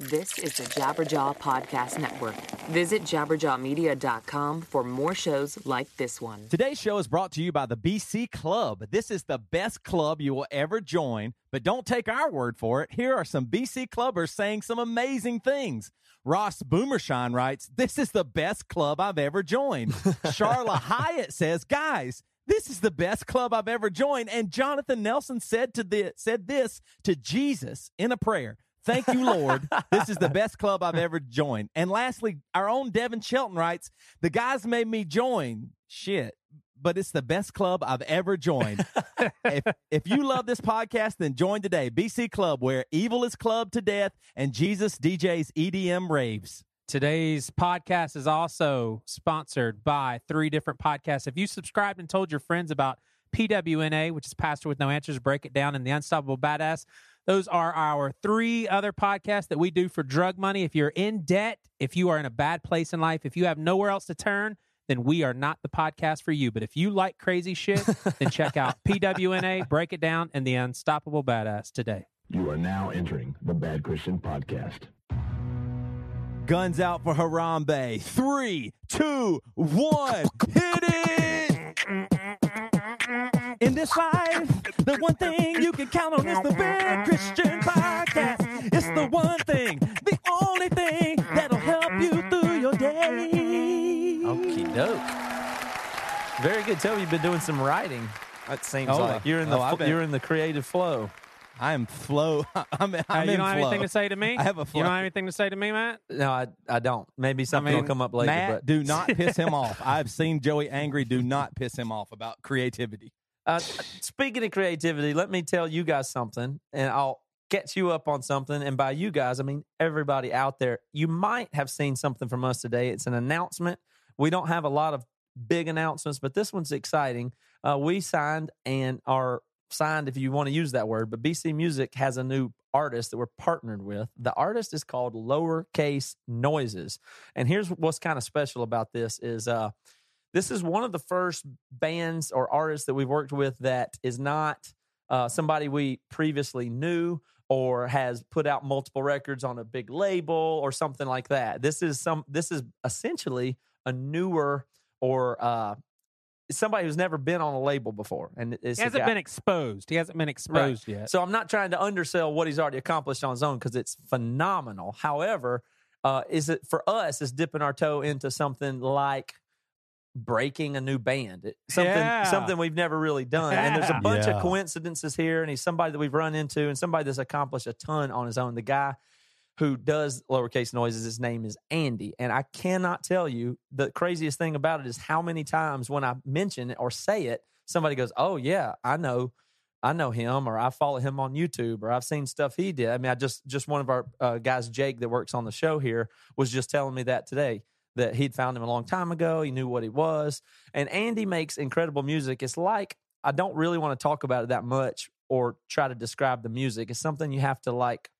This is the Jabberjaw Podcast Network. Visit jabberjawmedia.com for more shows like this one. Today's show is brought to you by the BC Club. This is the best club you will ever join, but don't take our word for it. Here are some BC clubbers saying some amazing things. Ross Boomershine writes, This is the best club I've ever joined. Charla Hyatt says, Guys, this is the best club I've ever joined. And Jonathan Nelson said to this, said this to Jesus in a prayer. Thank you, Lord. this is the best club I've ever joined. And lastly, our own Devin Shelton writes, The guys made me join. Shit. But it's the best club I've ever joined. if, if you love this podcast, then join today. BC Club, where evil is clubbed to death and Jesus DJs EDM raves. Today's podcast is also sponsored by three different podcasts. If you subscribed and told your friends about PWNA, which is Pastor with No Answers, Break It Down, and The Unstoppable Badass, those are our three other podcasts that we do for drug money. If you're in debt, if you are in a bad place in life, if you have nowhere else to turn, then we are not the podcast for you. But if you like crazy shit, then check out PWNA, Break It Down, and The Unstoppable Badass today. You are now entering the Bad Christian Podcast. Guns out for Harambe. Three, two, one, hit it! In this life, the one thing you can count on is the Bad Christian Podcast. It's the one thing, the only thing that'll help you through your day. Okie doke. Very good. Toby. you've been doing some writing. It seems Oh, like you're in the oh, I've you're in the creative flow. I am flow. I'm, Uh, I'm you in don't have flow. anything to say to me? I have a flow. You don't have anything to say to me, Matt? No, I I don't. Maybe something mean, will come up later. Matt, but do not piss him off. I've seen Joey angry. Do not piss him off about creativity. Uh, speaking of creativity, let me tell you guys something, and I'll catch you up on something. And by you guys, I mean everybody out there. You might have seen something from us today. It's an announcement. We don't have a lot of big announcements, but this one's exciting. Uh, we signed and are signed, if you want to use that word, but BC Music has a new artist that we're partnered with. The artist is called Lowercase Noises. And here's what's kind of special about this is uh, this is one of the first bands or artists that we've worked with that is not uh, somebody we previously knew or has put out multiple records on a big label or something like that. This is some. This is essentially a newer or uh, somebody who's never been on a label before, and He hasn't been exposed. He hasn't been exposed yet. so I'm not trying to undersell what he's already accomplished on his own because it's phenomenal. However, uh, is it for us is dipping our toe into something like breaking a new band, It- something Yeah. something we've never really done. And there's a bunch Yeah. of coincidences here, and he's somebody that we've run into, and somebody that's accomplished a ton on his own. The guy who does lowercase noises, his name is Andy, and I cannot tell you the craziest thing about it is how many times when I mention it or say it, somebody goes, "Oh yeah, I know." I know him, or I follow him on YouTube, or I've seen stuff he did. I mean, I just just one of our uh, guys, Jake, that works on the show here, was just telling me that today that he'd found him a long time ago. He knew what he was, and Andy makes incredible music. It's like I don't really want to talk about it that much or try to describe the music. It's something you have to like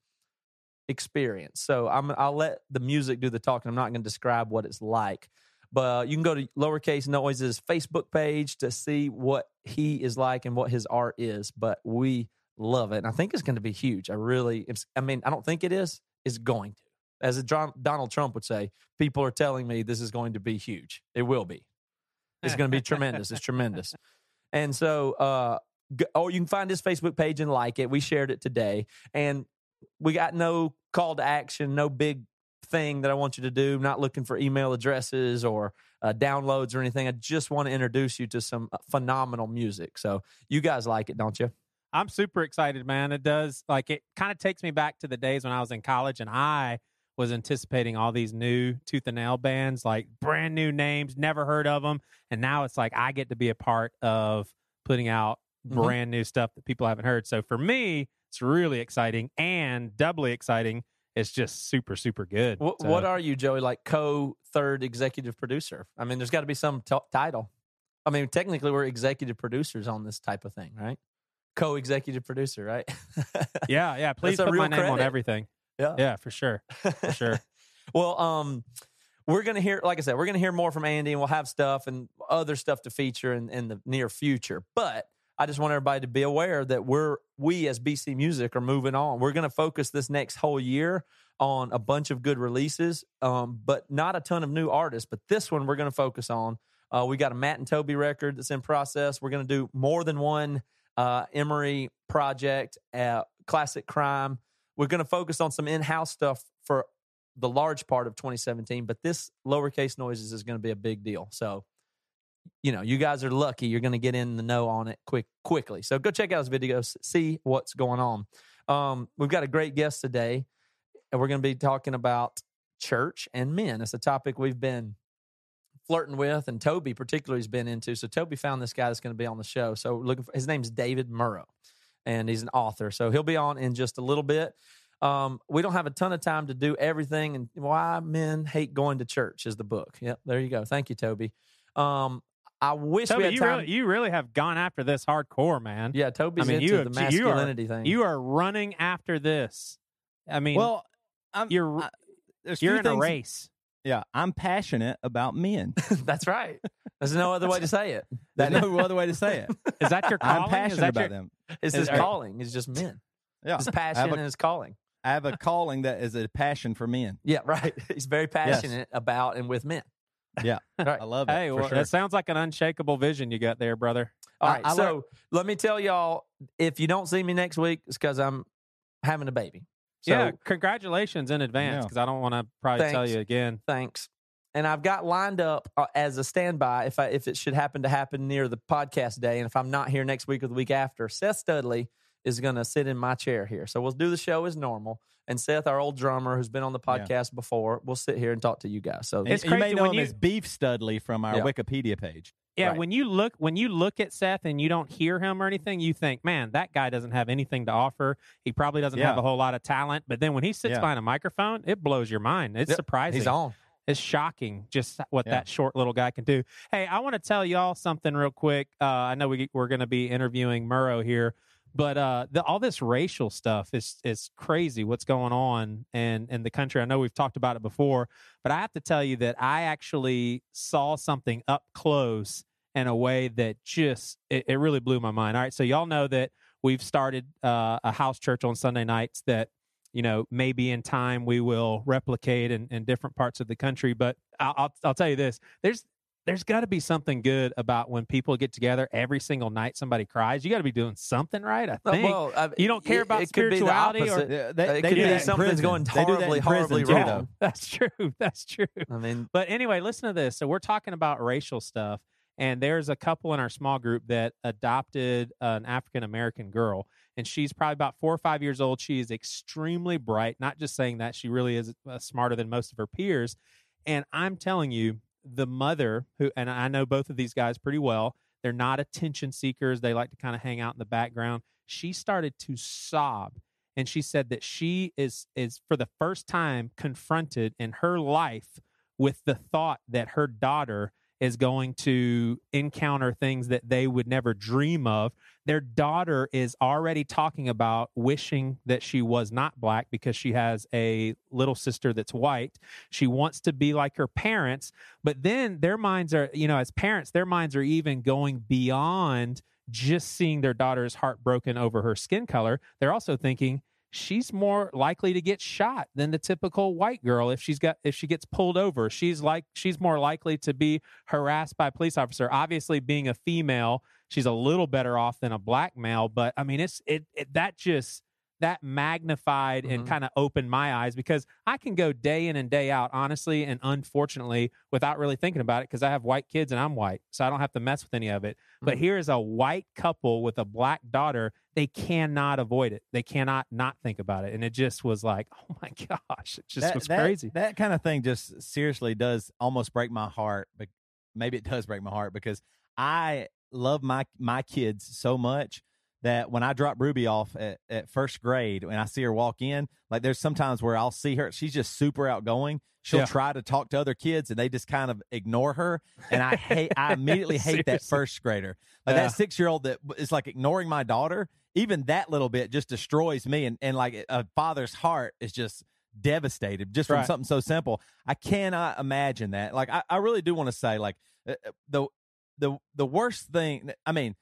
experience. So I'm I'll let the music do the talking. I'm not going to describe what it's like. But you can go to lowercase noises Facebook page to see what he is like and what his art is. But we love it, and I think it's going to be huge. I really, I mean, I don't think it is. It's going to, as Donald Trump would say. People are telling me this is going to be huge. It will be. It's going to be tremendous. It's tremendous. And so, uh, g- or you can find his Facebook page and like it. We shared it today, and we got no call to action, no big thing that I want you to do. Not looking for email addresses or uh, downloads or anything. I just want to introduce you to some uh, phenomenal music. So you guys like it, don't you? I'm super excited, man. It does like it kind of takes me back to the days when I was in college and I was anticipating all these new tooth and nail bands, like brand new names, never heard of them, and now it's like I get to be a part of putting out Mhm. brand new stuff that people haven't heard. So for me, it's really exciting and doubly exciting. It's just super, super good. What, So- what are you, Joey? Like co third executive producer? I mean, there's got to be some t- title. I mean, technically, we're executive producers on this type of thing, right? Co executive producer, right? Yeah, yeah. Please put my name on everything. Yeah. Yeah, for sure. For sure. well, um, we're gonna hear, like I said, we're gonna hear more from Andy, and we'll have stuff and other stuff to feature in, in the near future. But I just want everybody to be aware that we're we as BC Music are moving on. We're gonna focus this next whole year on a bunch of good releases, um, but not a ton of new artists. But this one we're gonna focus on. Uh, we got a Matt and Toby record that's in process. We're gonna do more than one uh, Emery project, uh, classic crime. We're going to focus on some in-house stuff for the large part of 2017, but this lowercase noises is going to be a big deal. So, you know, you guys are lucky. You're going to get in the know on it quick, quickly. So go check out his videos, see what's going on. Um, we've got a great guest today, and we're going to be talking about church and men. It's a topic we've been flirting with, and Toby particularly has been into. So Toby found this guy that's going to be on the show. So looking for his name's David Murrow, and he's an author. So he'll be on in just a little bit. Um, we don't have a ton of time to do everything, and why men hate going to church is the book. Yep, there you go. Thank you, Toby. Um, I wish we Toby, had you really, you really have gone after this hardcore, man. yeah, Toby's I mean, into you the have- you are- masculinity thing. You are running after this. I mean, Well, I'm, you're I- there's you're few in a race. Yeah, I'm passionate about men. That's right. There's no other way to say it. There's That no other way to say it. Is that your calling? I'm Is passionate that about your- them. is his calling. It's just men. Yeah, His I passion have, and a, his calling. I have a calling that is a passion for men. Yeah, right. He's very passionate about and with men. Yeah, Right. I love it. Hey, for well, sure. that sounds like an unshakable vision you got there, brother. All I- right. I so learned- let me tell y'all if you don't see me next week, it's because I'm having a baby. So yeah, congratulations in advance Yeah. because I don't want to probably tell you again. thanks. And I've got lined up uh, as a standby if I if it should happen to happen near the podcast day, and if I'm not here next week or the week after, Seth Studley is going to sit in my chair here. So we'll do the show as normal, and Seth, our old drummer who's been on the Yeah. podcast before, will sit here and talk to you guys. So And It's you may crazy know when him you- as Beef Studley from our Yeah. Wikipedia page. Yeah, Right. when you look when you look at Seth and you don't hear him or anything, you think, man, that guy doesn't have anything to offer. He probably doesn't have a whole lot of talent. But then when he sits Yeah. behind a microphone, it blows your mind. It's Yep, surprising. he's on. It's shocking just what Yeah. that short little guy can do. Hey, I want to tell y'all something real quick. Uh, I know we, we're going to be interviewing Murrow here, but uh, the, all this racial stuff is is crazy. What's going on in in the country? I know we've talked about it before, but I have to tell you that I actually saw something up close in a way that just it, it really blew my mind. All right, so y'all know that we've started uh, a house church on Sunday nights that you know maybe in time we will replicate in, in different parts of the country. But I'll I'll, I'll tell you this: there's there's got to be something good about when people get together every single night. Somebody cries. You got to be doing something right. I think. well, I- You don't care it- about it could be the spirituality or- opposite. Yeah, it they, they could do be that something's prison. going They do that in horribly, prison, horribly wrong. though. That's true. That's true. I mean, But anyway, listen to this. So we're talking about racial stuff, and there's a couple in our small group that adopted an African American girl, and she's probably about four or five years old. She is extremely bright. Not just saying that she really is uh, smarter than most of her peers. And I'm telling you, the mother who, and I know both of these guys pretty well. They're not attention seekers. They like to kind of hang out in the background. She started to sob and she said that she is is for the first time confronted in her life with the thought that her daughter is going to encounter things that they would never dream of. Their daughter is already talking about wishing that she was not black because she has a little sister that's white. She wants to be like her parents, but then their minds are, you know, as parents, their minds are even going beyond just seeing their daughter's heartbroken over her skin color. They're also thinking, she's more likely to get shot than the typical white girl if she's got if she gets pulled over. She's like she's more likely to be harassed by a police officer. Obviously being a female she's a little better off than a black male but i mean it's it, it that just that magnified and Mhm. kind of opened my eyes because I can go day in and day out, honestly and unfortunately, without really thinking about it because I have white kids and I'm white. So I don't have to mess with any of it. But Mhm. here is a white couple with a black daughter. They cannot avoid it. They cannot not think about it. And it just was like, oh my gosh, it just that, was that- crazy. That kind of thing just seriously does almost break my heart. But maybe it does break my heart because I love my my kids so much that when I drop Ruby off at, at first grade and I see her walk in, like there's sometimes where I'll see her, she's just super outgoing. She'll Yeah. try to talk to other kids and they just kind of ignore her. And I hate, I immediately hate that first grader. Like Yeah. that six year old that is like ignoring my daughter, even that little bit just destroys me. And, and like a father's heart is just devastated just from Right. something so simple. I cannot imagine that. Like, I, I really do want to say, like, uh, uh, the, the, the worst thing, I mean,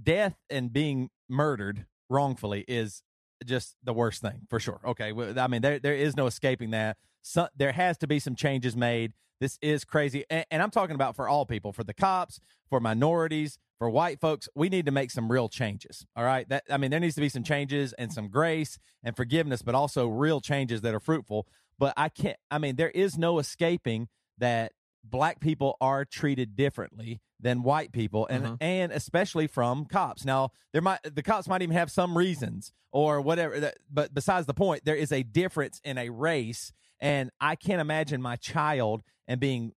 death and being murdered wrongfully is just the worst thing for sure. Okay, I mean there there is no escaping that. So, there has to be some changes made. This is crazy, and, and I'm talking about for all people, for the cops, for minorities, for white folks. We need to make some real changes. All right, that I mean there needs to be some changes and some grace and forgiveness, but also real changes that are fruitful. But I can't. I mean there is no escaping that black people are treated differently than white people and Mhm. and especially from cops now there might the cops might even have some reasons or whatever that, but besides the point there is a difference in a race and i can't imagine my child and being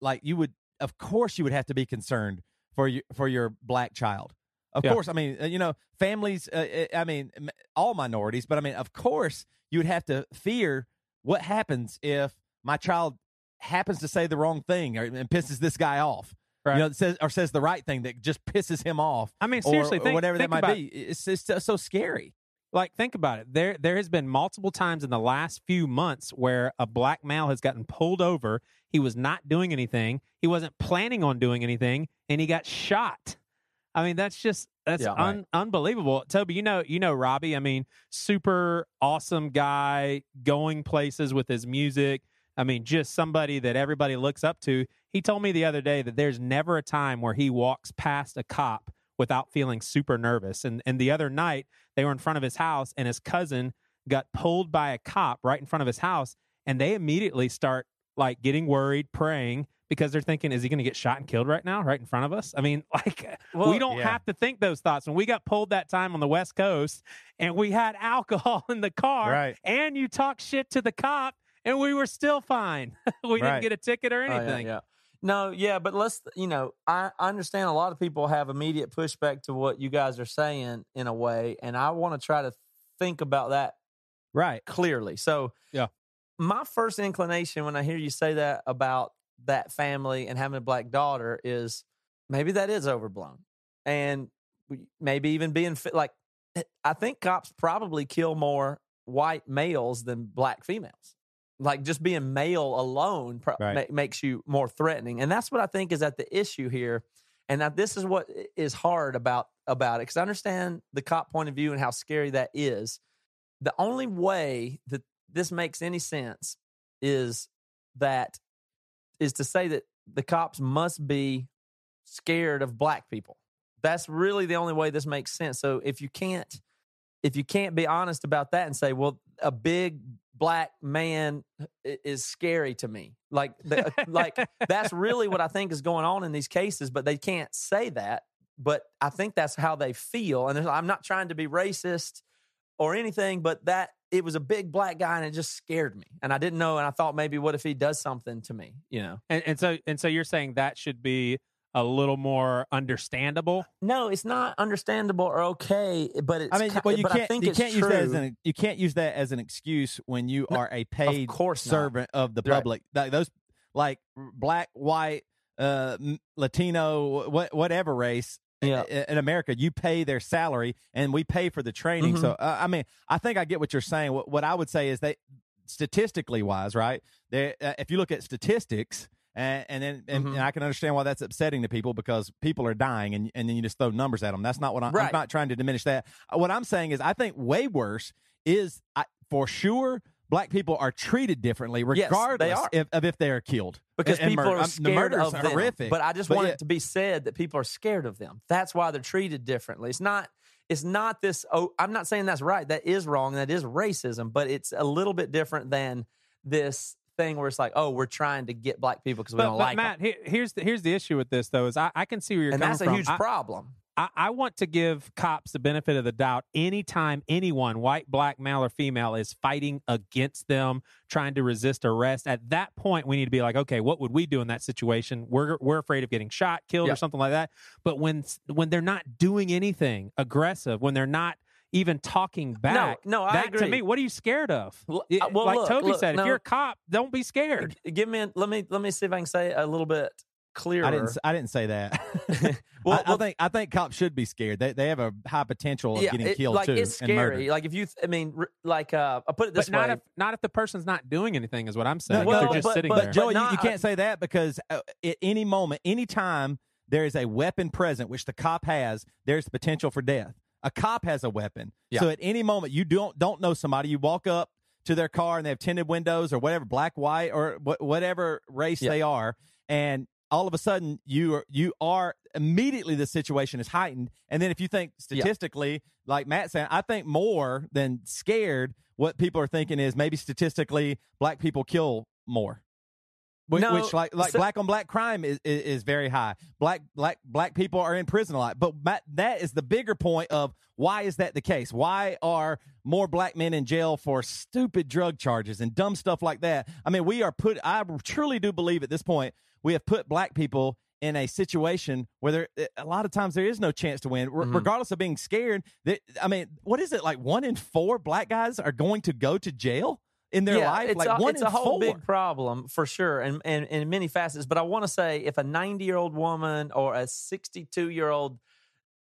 like you would of course you would have to be concerned for your for your black child of Yeah. course i mean you know families uh, uh, i mean all minorities but i mean of course you would have to fear what happens if my child happens to say the wrong thing or, and pisses this guy off. Right. You know, says or says the right thing that just pisses him off. I mean, or- seriously, or, think- whatever that might be. It's it's so- scary. like think about it there there has been multiple times in the last few months where a black male has gotten pulled over he was not doing anything he wasn't planning on doing anything and he got shot i mean that's just that's Yeah, un- unbelievable toby you know you know robbie i mean super awesome guy going places with his music i mean just somebody that everybody looks up to he told me the other day that there's never a time where he walks past a cop without feeling super nervous and and the other night they were in front of his house and his cousin got pulled by a cop right in front of his house and they immediately start like getting worried praying because they're thinking is he going to get shot and killed right now right in front of us i mean like we don't yeah. have to think those thoughts when we got pulled that time on the west coast and we had alcohol in the car Right. and you talk shit to the cop and we were still fine we Right. didn't get a ticket or Oh, yeah, anything yeah. No, yeah, but let's, you know, I, I understand a lot of people have immediate pushback to what you guys are saying in a way, and I want to try to think about that Right. clearly. So, Yeah. my first inclination when I hear you say that about that family and having a black daughter is maybe that is overblown, and maybe even being fit. Like, eh, I think cops probably kill more white males than black females. Like just being male alone pro- Right. ma- makes you more threatening, and that's what I think is at the issue here. And that this is what is hard about about it because I understand the cop point of view and how scary that is. The only way that this makes any sense is that is to say that the cops must be scared of black people. That's really the only way this makes sense. So if you can't if you can't be honest about that and say, well, a big black man uh, is scary to me. Like the, uh, like that's really what I think is going on in these cases, but they can't say that. But I think that's how they feel. And I'm not trying to be racist or anything, but that it was a big black guy and it just scared me. And I didn't know. And I thought maybe what if he does something to me, you know? and, and so and so you're saying that should be a little more understandable No, it's not understandable or okay, but it's I mean, well, you but can't think you it's can't use that as an you can't use that as an excuse when you No, are a paid course not. servant of the Right. public. Like those like black, white, uh, Latino, what whatever race. Yeah. i- In America, you pay their salary, and we pay for the training. Mhm. So, uh, I mean, I think I get what you're saying. What, what I would say is that, statistically wise, right? There, uh, if you look at statistics, and, and then and, Mhm. and I can understand why that's upsetting to people because people are dying, and and then you just throw numbers at them. That's not what I'm, I'm Right. not trying to diminish that. Uh, What I'm saying is, I think way worse is I, for sure. Black people are treated differently, regardless are. if, of if they are killed. because And- people murder- are scared the of them. horrific. But I just But want yeah- it to be said that people are scared of them. That's why they're treated differently. It's not. It's not this. Oh, I'm not saying that's right. That is wrong. That is racism. But it's a little bit different than this thing where it's like, oh, we're trying to get black people because we but, don't but like Matt, them, he- here's the here's the issue with this though is I, I can see where you're and coming from. And that's a huge I- problem. I, I want to give cops the benefit of the doubt anytime anyone, white, black, male, or female, is fighting against them, trying to resist arrest. At that point, we need to be like, okay, what would we do in that situation? We're we're afraid of getting shot, killed, Yeah. or something like that. But when when they're not doing anything aggressive, when they're not even talking back, no, I that to me, what are you scared of? Well, uh, well, like look, Toby look, said, no. if you're a cop, don't be scared. Give me. a- Let me. Let me see if I can say it a little bit clearer. I didn't. s- I didn't say that. Well, I, I think. I think cops should be scared. They they have a high potential of getting it- killed like too. it's and murdered. scary. Like if you, th- I mean, r- like uh, I put it this But not way. if not if the person's not doing anything, is what I'm saying. No, well, they're just but- sitting but there. Joey, you, you can't say that because uh, at any moment, any time there is a weapon present, which the cop has, there's the potential for death. A cop has a weapon, Yeah. so at any moment you don't don't know somebody, you walk up to their car and they have tinted windows or whatever, black, white, or wh- whatever race Yeah. they are, and all of a sudden you are you are immediately the situation is heightened. And then if you think statistically, like Matt said, I think more than scared. What people are thinking is maybe statistically, black people kill more. Which, No, which like like so- black on black crime is, is is very high. Black black black people are in prison a lot. But Matt, that is the bigger point of why is that the case? Why are more black men in jail for stupid drug charges and dumb stuff like that? I mean, we are put. I truly do believe at this point we have put black people in a situation where there a lot of times there is no chance to win, Mhm. regardless of being scared. That I mean, what is it like? One in four black guys are going to go to jail in their yeah, life. It's like a, one it's a whole four. big problem for sure, and and in many facets. But I want to say, if a 90 year old woman or a 62 year old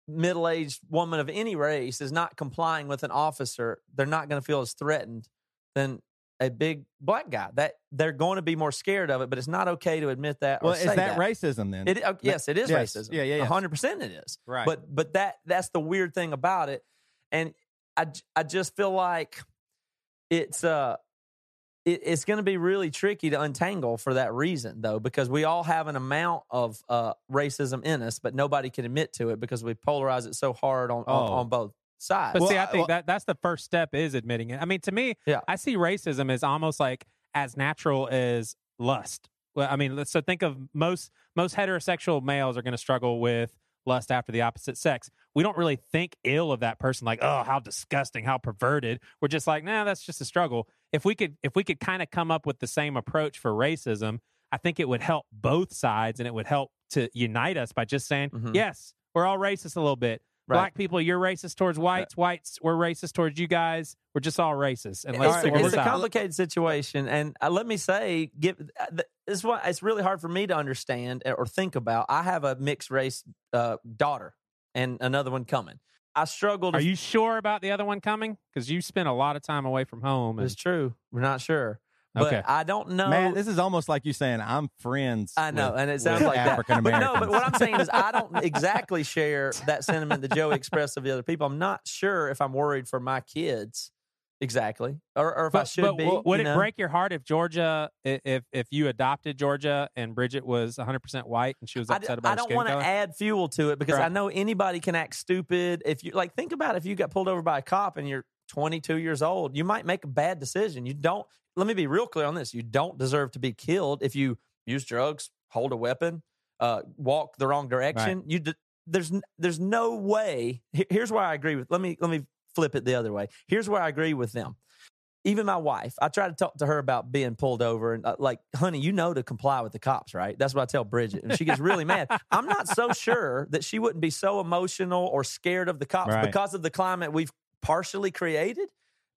middle aged woman of any race is not complying with an officer, they're not going to feel as threatened than a big black guy. That they're going to be more scared of it. But it's not okay to admit that. well, or is say that, racism then? It, uh, yes, it is Yes. racism. Yeah, yeah, yeah. hundred percent, it is. Right. But but that that's the weird thing about it, and I I just feel like it's uh it, it's going to be really tricky to untangle for that reason though because we all have an amount of uh racism in us, but nobody can admit to it because we polarize it so hard on on, Oh. on both sides. But Well, see, I I- think well- that that's the first step is admitting it. I mean, to me, Yeah. I see racism as almost like as natural as lust. Well, I mean, so think of most most heterosexual males are going to struggle with lust after the opposite sex. We don't really think ill of that person, like, oh, how disgusting, how perverted. We're just like, nah, that's just a struggle. If we could, if we could kind of come up with the same approach for racism, I think it would help both sides, and it would help to unite us by just saying, Mhm. yes, we're all racist a little bit. Right. Black people, you're racist towards whites. Whites, we're racist towards you guys. We're just all racist. And it's, a, it's a complicated situation, and uh, let me say, give uh, th- this is why it's really hard for me to understand or think about. I have a mixed race uh, daughter, and another one coming. I struggle. To Are you sure about the other one coming? Because you spent a lot of time away from home. It's true. We're not sure, but Okay. I don't know. Man, this is almost like you saying I'm friends. I know, with- and it sounds like. African But Americans. no, but what I'm saying is, I don't exactly share that sentiment that Joey expressed of the other people. I'm not sure if I'm worried for my kids exactly, or, or if I should but be. would you it know? break your heart if Georgia, if if you adopted Georgia and Bridget was 100 percent white and she was upset d- about I don't want to add fuel to it because I know anybody can act stupid. If you like, think about if you got pulled over by a cop and you're 22 years old, you might make a bad decision. You don't. Let me be real clear on this: you don't deserve to be killed if you use drugs, hold a weapon, uh, walk the wrong direction. You d- there's there's no way. Here's why I agree with. Let me let me flip it the other way. Here's where I agree with them. Even my wife, I try to talk to her about being pulled over and uh, like, honey, you know to comply with the cops, right? That's what I tell Bridget, and she gets really mad. I'm not so sure that she wouldn't be so emotional or scared of the cops Right. because of the climate we've partially created.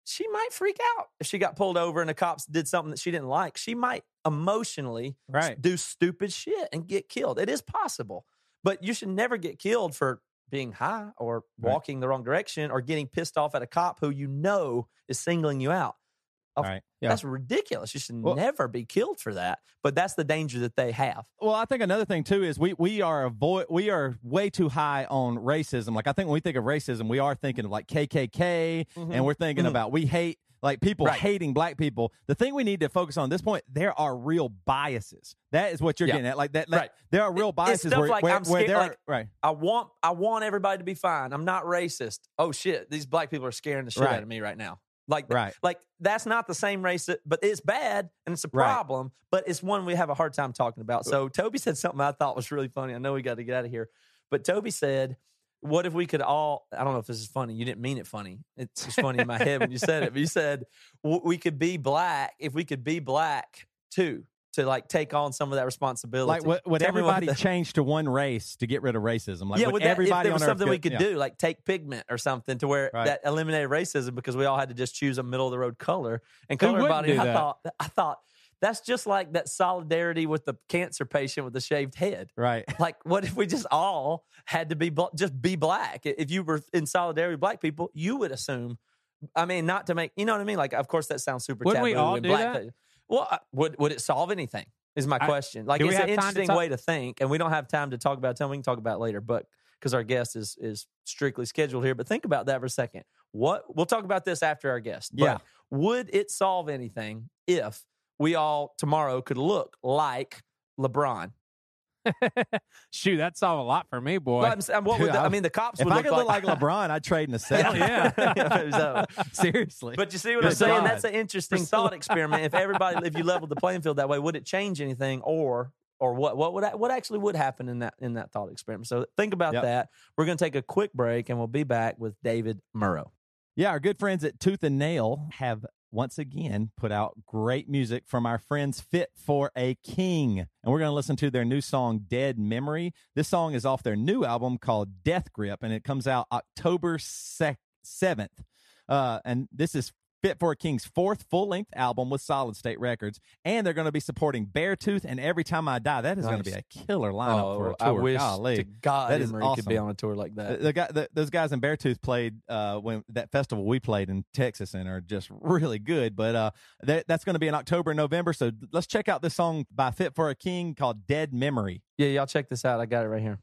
She might freak out if she got pulled over and the cops did something that she didn't like. She might emotionally Right. do stupid shit and get killed. It is possible, but you should never get killed for being high or Right. walking the wrong direction or getting pissed off at a cop who you know is singling you out. Right. Yeah. That's ridiculous. You should Well- never be killed for that. But that's the danger that they have. Well, I think another thing too is we we are avoid we are way too high on racism. Like I think when we think of racism, we are thinking of like KKK, and we're thinking Mhm. about we hate like people Right. hating black people. The thing we need to focus on at this point, there are real biases. That is what you're Yeah. getting at. Like that, like, Right. there are real It's biases stuff where, like where, I'm where scared- like- are, right. I want I want everybody to be fine. I'm not racist. Oh shit, these black people are scaring the shit Right. out of me right now. Like Right. like that's not the same race, that- but it's bad and it's a Right. problem. But it's one we have a hard time talking about. So Toby said something I thought was really funny. I know we got to get out of here, but Toby said what if we could all? I don't know if this is funny. You didn't mean it funny. It's just funny in my head when you said it. But you said we could be black if we could be black too to like take on some of that responsibility. Like, would, would Tell me what everybody the- change to one race to get rid of racism? Like, yeah, would would that, everybody if there was something we could yeah. do, like take pigment or something, to where Right. that eliminated racism because we all had to just choose a middle of the road color and color do I thought, I thought that's just like that solidarity with the cancer patient with the shaved head. Right. Like, what if we just all had to be bl- just be black? If you were in solidarity with black people, you would assume. I mean, not to make you know what I mean. Like, of course, that sounds super. Wouldn't we all do black that? Well, uh, would would it solve anything? Is my I- question. Like, it's an time to interesting way to think, and we don't have time to talk about. Tell me, we can talk about it later, but because our guest is is strictly scheduled here. But think about that for a second. What we'll talk about this after our guest. But Yeah. would it solve anything if we all tomorrow could look like LeBron? Shoot, that'd solve a lot for me, boy. Well, I'm saying, what would Dude, the, I I- mean, the cops If would I look could look like LeBron, I'd trade in a second. Oh, yeah. Yeah, so- Seriously. But you see what Good I'm saying? God. That's an interesting thought experiment. If everybody, if you leveled the playing field that way, would it change anything, or or what? What would what actually would happen in that in that thought experiment? So think about Yep. that. We're going to take a quick break, and we'll be back with David Murrow. Yeah, our good friends at Tooth and Nail have once again put out great music from our friends Fit for a King. And we're going to listen to their new song, Dead Memory. This song is off their new album called Death Grip, and it comes out October 7th. Uh, and this is Fit for a King's fourth full length album with Solid State Records. And they're going to be supporting Beartooth and Every Time I Die. That is going to be a killer lineup for a tour. Oh, I wish Golly. to God That is Emery could be on a tour like The, that. the guy, the, those guys in Beartooth played uh, when that festival we played in Texas and are just really good. But uh, that, that's going to be in October and November. So let's check out this song by Fit for a King called "Dead Memory." Yeah, y'all check this out. I got it right here.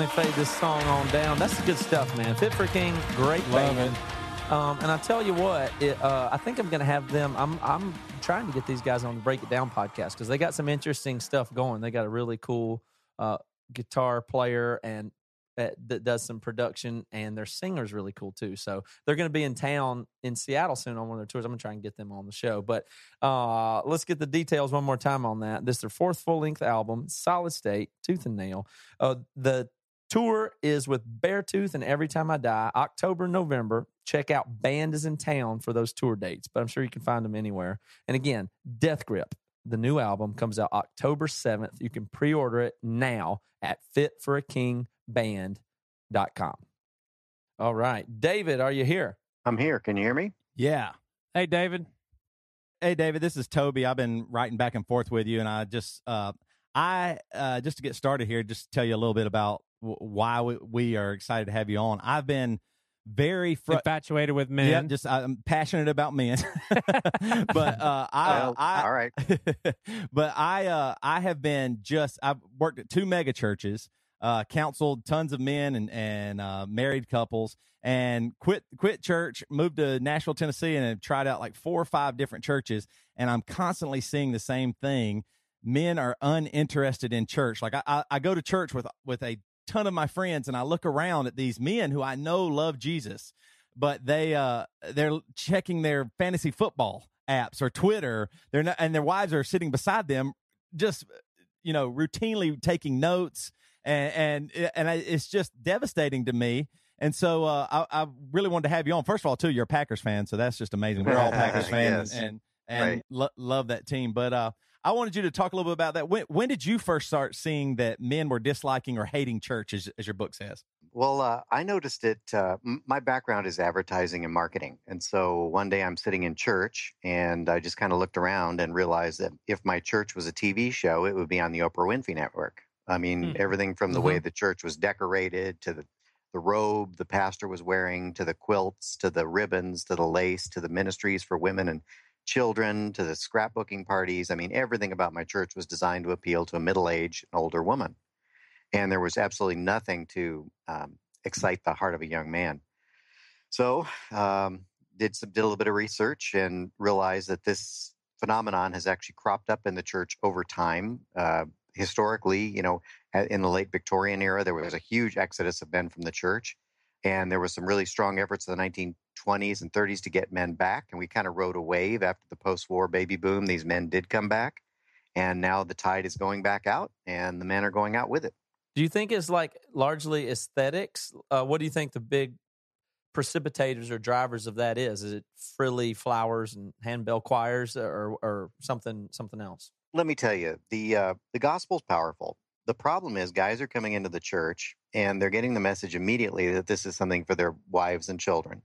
Me fade this song on down. That's the good stuff, man. Fit for King, great Love band. Um, and I tell you what, it, uh, I think I'm going to have them. I'm I'm trying to get these guys on the Break It Down podcast because they got some interesting stuff going. They got a really cool uh, guitar player and uh, that does some production, and their singer's really cool too. So they're going to be in town in Seattle soon on one of their tours. I'm going to try and get them on the show. But uh, let's get the details one more time on that. This is their fourth full length album, Solid State, Tooth and Nail. Uh, the tour is with Beartooth and Every Time I Die, October, November. Check out Bandsintown for those tour dates, but I'm sure you can find them anywhere. And again, Death Grip, the new album comes out October 7th. You can pre order it now at fitforakingband.com. All right. David, are you here? I'm here. Can you hear me? Yeah. hey, David. Hey, David, this is Toby. I've been writing back and forth with you, and I just, uh, I uh, just to get started here, just to tell you a little bit about w- why we, we are excited to have you on. I've been very fr- Infatuated with men. Yeah, just I'm passionate about men, but uh, I, Well, I all right. but I uh, I have been just I've worked at two mega churches, uh, counseled tons of men and and uh, married couples, and quit quit church, moved to Nashville, Tennessee, and have tried out like four or five different churches, and I'm constantly seeing the same thing. Men are uninterested in church. Like I, I, I go to church with with a ton of my friends, and I look around at these men who I know love Jesus, but they uh they're checking their fantasy football apps or Twitter. They're not, and their wives are sitting beside them, just you know, routinely taking notes, and and and I, it's just devastating to me. And so uh, I, I really wanted to have you on. First of all, too, you're a Packers fan, so that's just amazing. We're all Packers fans, Yes. and and Right. lo- love that team. But uh, I wanted you to talk a little bit about that. When when did you first start seeing that men were disliking or hating church, as, as your book says? Well, uh, I noticed it. Uh, m- my background is advertising and marketing. And so one day I'm sitting in church and I just kind of looked around and realized that if my church was a TV show, it would be on the Oprah Winfrey Network. I mean, Hmm. everything from the way the church was decorated to the, the robe the pastor was wearing to the quilts to the ribbons to the lace to the ministries for women and children to the scrapbooking parties. I mean, everything about my church was designed to appeal to a middle aged and older woman. And there was absolutely nothing to um, excite the heart of a young man. So, um, did some did a little bit of research and realized that this phenomenon has actually cropped up in the church over time. Uh, historically, you know, in the late Victorian era, there was a huge exodus of men from the church, and there was some really strong efforts in the 1920s and 30s to get men back. And we kind of rode a wave after the post-war baby boom. These men did come back, and now the tide is going back out, and the men are going out with it. Do you think it's like largely aesthetics? Uh, what do you think the big precipitators or drivers of that is? Is it frilly flowers and handbell choirs, or or something something else? let me tell you, the uh, the gospel's powerful. The problem is, guys are coming into the church and they're getting the message immediately that this is something for their wives and children,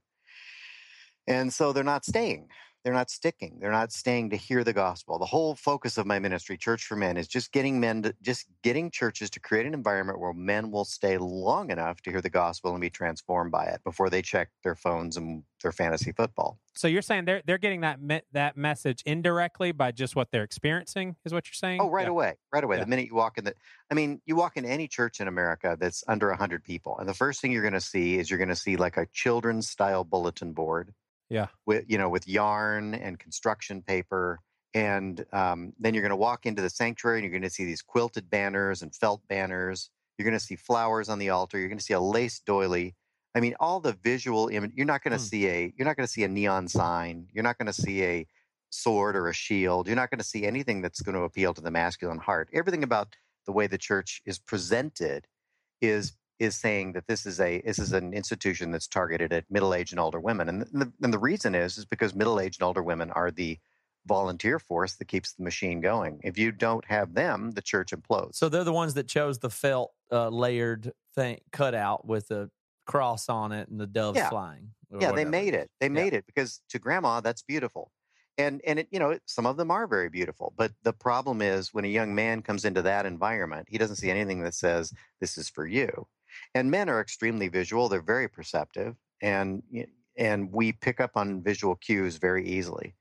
and so they're not staying. They're not sticking. They're not staying to hear the gospel. The whole focus of my ministry, Church for Men, is just getting men to just getting churches to create an environment where men will stay long enough to hear the gospel and be transformed by it before they check their phones and their fantasy football. So you're saying they're they're getting that me- that message indirectly by just what they're experiencing, is what you're oh, saying? Oh, right Yeah. away, right away. Yeah. The minute you walk in the, I mean, you walk into any church in America that's under hundred people, and the first thing you're going to see is you're going to see like a children's style bulletin board. Yeah. With you know, with yarn and construction paper, and um, then you're going to walk into the sanctuary and you're going to see these quilted banners and felt banners. You're going to see flowers on the altar. You're going to see a lace doily. I mean, all the visual image. You're not going to Hmm. see a. You're not going to see a neon sign. You're not going to see a sword or a shield. You're not going to see anything that's going to appeal to the masculine heart. Everything about the way the church is presented is is saying that this is a this is an institution that's targeted at middle aged and older women, and the, and the reason is is because middle aged and older women are the volunteer force that keeps the machine going. If you don't have them, the church implodes. So they're the ones that chose the felt uh, layered thing cut out with a cross on it and the doves Yeah. flying. yeah, they made it. They made it because to grandma, that's beautiful. And and it, you know, some of them are very beautiful, but the problem is when a young man comes into that environment, he doesn't see anything that says this is for you. And men are extremely visual; they're very perceptive, and and we pick up on visual cues very easily.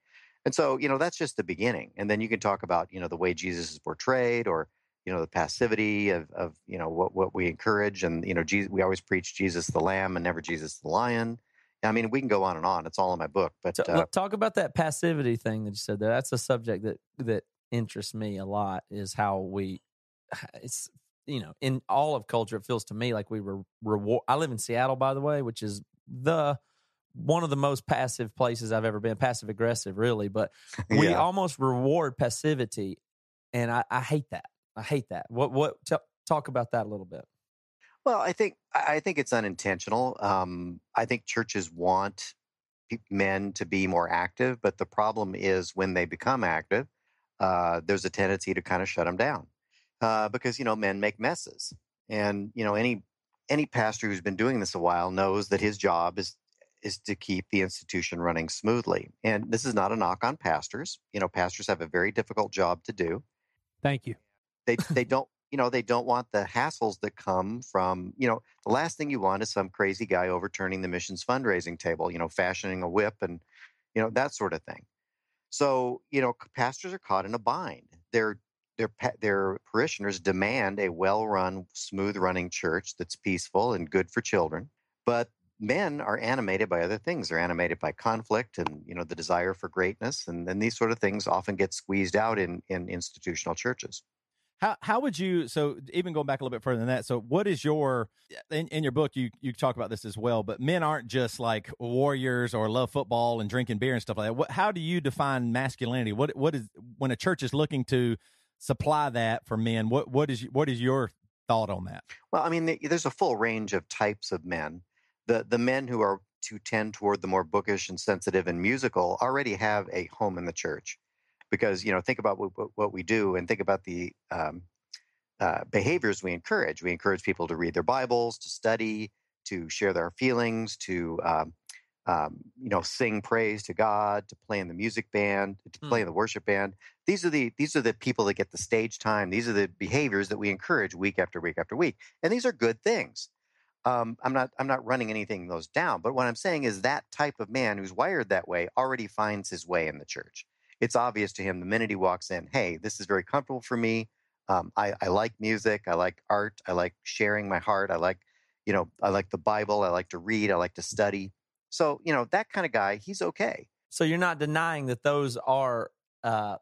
And so, you know, that's just the beginning. And then you can talk about, you know, the way Jesus is portrayed, or you know, the passivity of of you know what what we encourage, and you know, Jesus, we always preach Jesus the Lamb and never Jesus the Lion. I mean, we can go on and on. It's all in my book. But uh, talk about that passivity thing that you said there. That's a subject that that interests me a lot. Is how we, it's you know, in all of culture, it feels to me like we were reward. I live in Seattle, by the way, which is the one of the most passive places I've ever been. Passive aggressive, really, but we yeah. almost reward passivity, and I, I hate that. I hate that. What what? T- talk about that a little bit. Well, I think I think it's unintentional. Um, I think churches want men to be more active, but the problem is when they become active, uh, there's a tendency to kind of shut them down uh, because you know men make messes, and you know any any pastor who's been doing this a while knows that his job is is to keep the institution running smoothly. And this is not a knock on pastors. You know, pastors have a very difficult job to do. Thank you. they they don't you know they don't want the hassles that come from you know the last thing you want is some crazy guy overturning the missions fundraising table you know fashioning a whip and you know that sort of thing so you know pastors are caught in a bind their their their parishioners demand a well-run smooth running church that's peaceful and good for children but men are animated by other things they're animated by conflict and you know the desire for greatness and then these sort of things often get squeezed out in in institutional churches How how would you so even going back a little bit further than that? So what is your in, in your book you you talk about this as well, but men aren't just like warriors or love football and drinking beer and stuff like that. What how do you define masculinity? What what is when a church is looking to supply that for men? What what is what is your thought on that? Well, I mean, there's a full range of types of men. The the men who are to tend toward the more bookish and sensitive and musical already have a home in the church, because you know think about what, what- we do and think about the um, uh, behaviors we encourage. We encourage people to read their Bibles, to study, to share their feelings, to um, um, you know, sing praise to God, to play in the music band, to Hmm. play in the worship band. These are the these are the people that get the stage time. These are the behaviors that we encourage week after week after week, and these are good things. Um, I'm not I'm not running anything those down, but what I'm saying is that type of man who's wired that way already finds his way in the church. It's obvious to him the minute he walks in. Hey, this is very comfortable for me. Um, I, I like music. I like art. I like sharing my heart. I like, you know, I like the Bible. I like to read. I like to study. So, you know, that kind of guy, he's okay. So you're not denying that those are uh,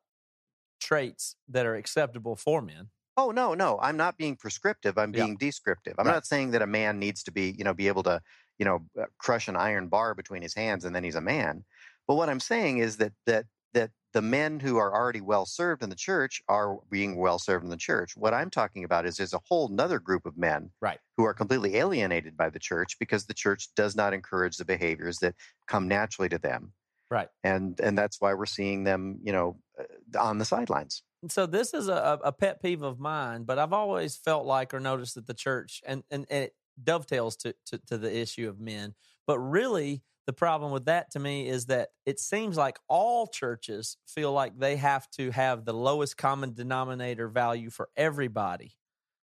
traits that are acceptable for men. Oh no, no, I'm not being prescriptive. I'm Yeah. being descriptive. I'm Right. not saying that a man needs to be, you know, be able to, you know, uh, crush an iron bar between his hands and then he's a man. But what I'm saying is that that that the men who are already well served in the church are being well served in the church. What I'm talking about is there's a whole nother group of men Right. who are completely alienated by the church because the church does not encourage the behaviors that come naturally to them. Right. And and that's why we're seeing them, you know, Uh, on the sidelines. So this is a, a pet peeve of mine, but I've always felt like or noticed that the church and and, and it dovetails to, to to the issue of men. But really, the problem with that to me is that it seems like all churches feel like they have to have the lowest common denominator value for everybody,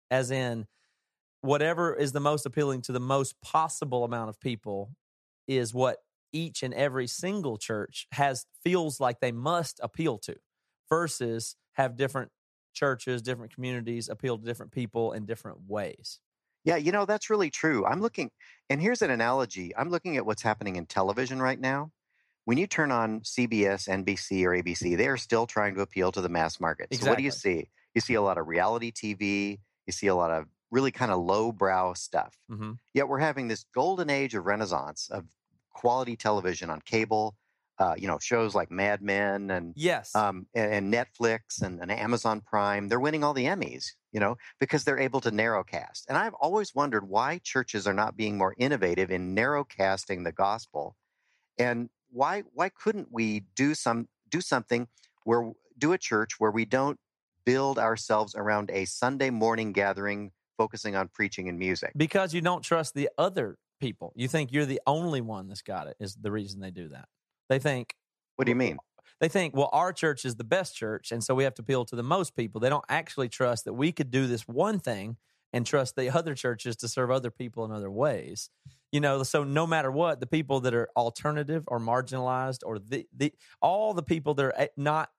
as in whatever is the most appealing to the most possible amount of people is what each and every single church has feels like they must appeal to versus have different churches, different communities appeal to different people in different ways. Yeah, you know, that's really true. I'm looking, and here's an analogy. I'm looking at what's happening in television right now. When you turn on CBS, NBC, or ABC, they are still trying to appeal to the mass market. So, what do you see? You see a lot of reality TV, you see a lot of really kind of lowbrow stuff. Mm-hmm. Yet, we're having this golden age of renaissance of quality television on cable, uh, you know, shows like Mad Men and Yes. um, and, and Netflix and, and Amazon Prime, they're winning all the Emmys, you know, because they're able to narrowcast. And I've always wondered why churches are not being more innovative in narrowcasting the gospel, and why why couldn't we do some do something where do a church where we don't build ourselves around a Sunday morning gathering focusing on preaching and music. because you don't trust the other people. You think you're the only one that's got it is the reason they do that. They think What do you mean? they think, well, our church is the best church, and so we have to appeal to the most people. They don't actually trust that we could do this one thing and trust the other churches to serve other people in other ways. You know, so no matter what, the people that are alternative or marginalized, or the, the all the people that are eh, not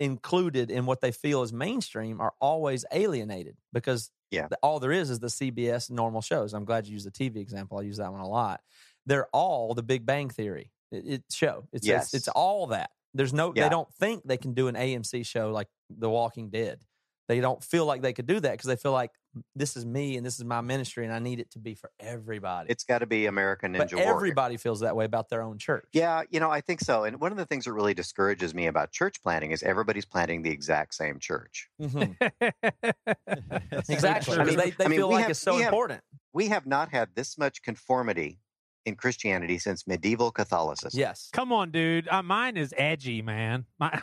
included in what they feel is mainstream are always alienated because Yeah. all there is is the CBS normal shows. I'm glad you used the TV example. I use that one a lot. They're all the Big Bang Theory it, it show. It's, Yes. it's it's all that. There's no. Yeah. They don't think they can do an AMC show like The Walking Dead. They don't feel like they could do that because they feel like this is me and this is my ministry and I need it to be for everybody. It's got to be American Ninja but Warrior. everybody feels that way about their own church. Yeah, you know, I think so. And one of the things that really discourages me about church planting is everybody's planting the exact same church. Mhm. Exactly. I mean- they they I mean, feel we like have- it's so we have- important. We have not had this much conformity in Christianity since medieval Catholicism. Yes. Come on, dude. Uh, mine is edgy, man. My,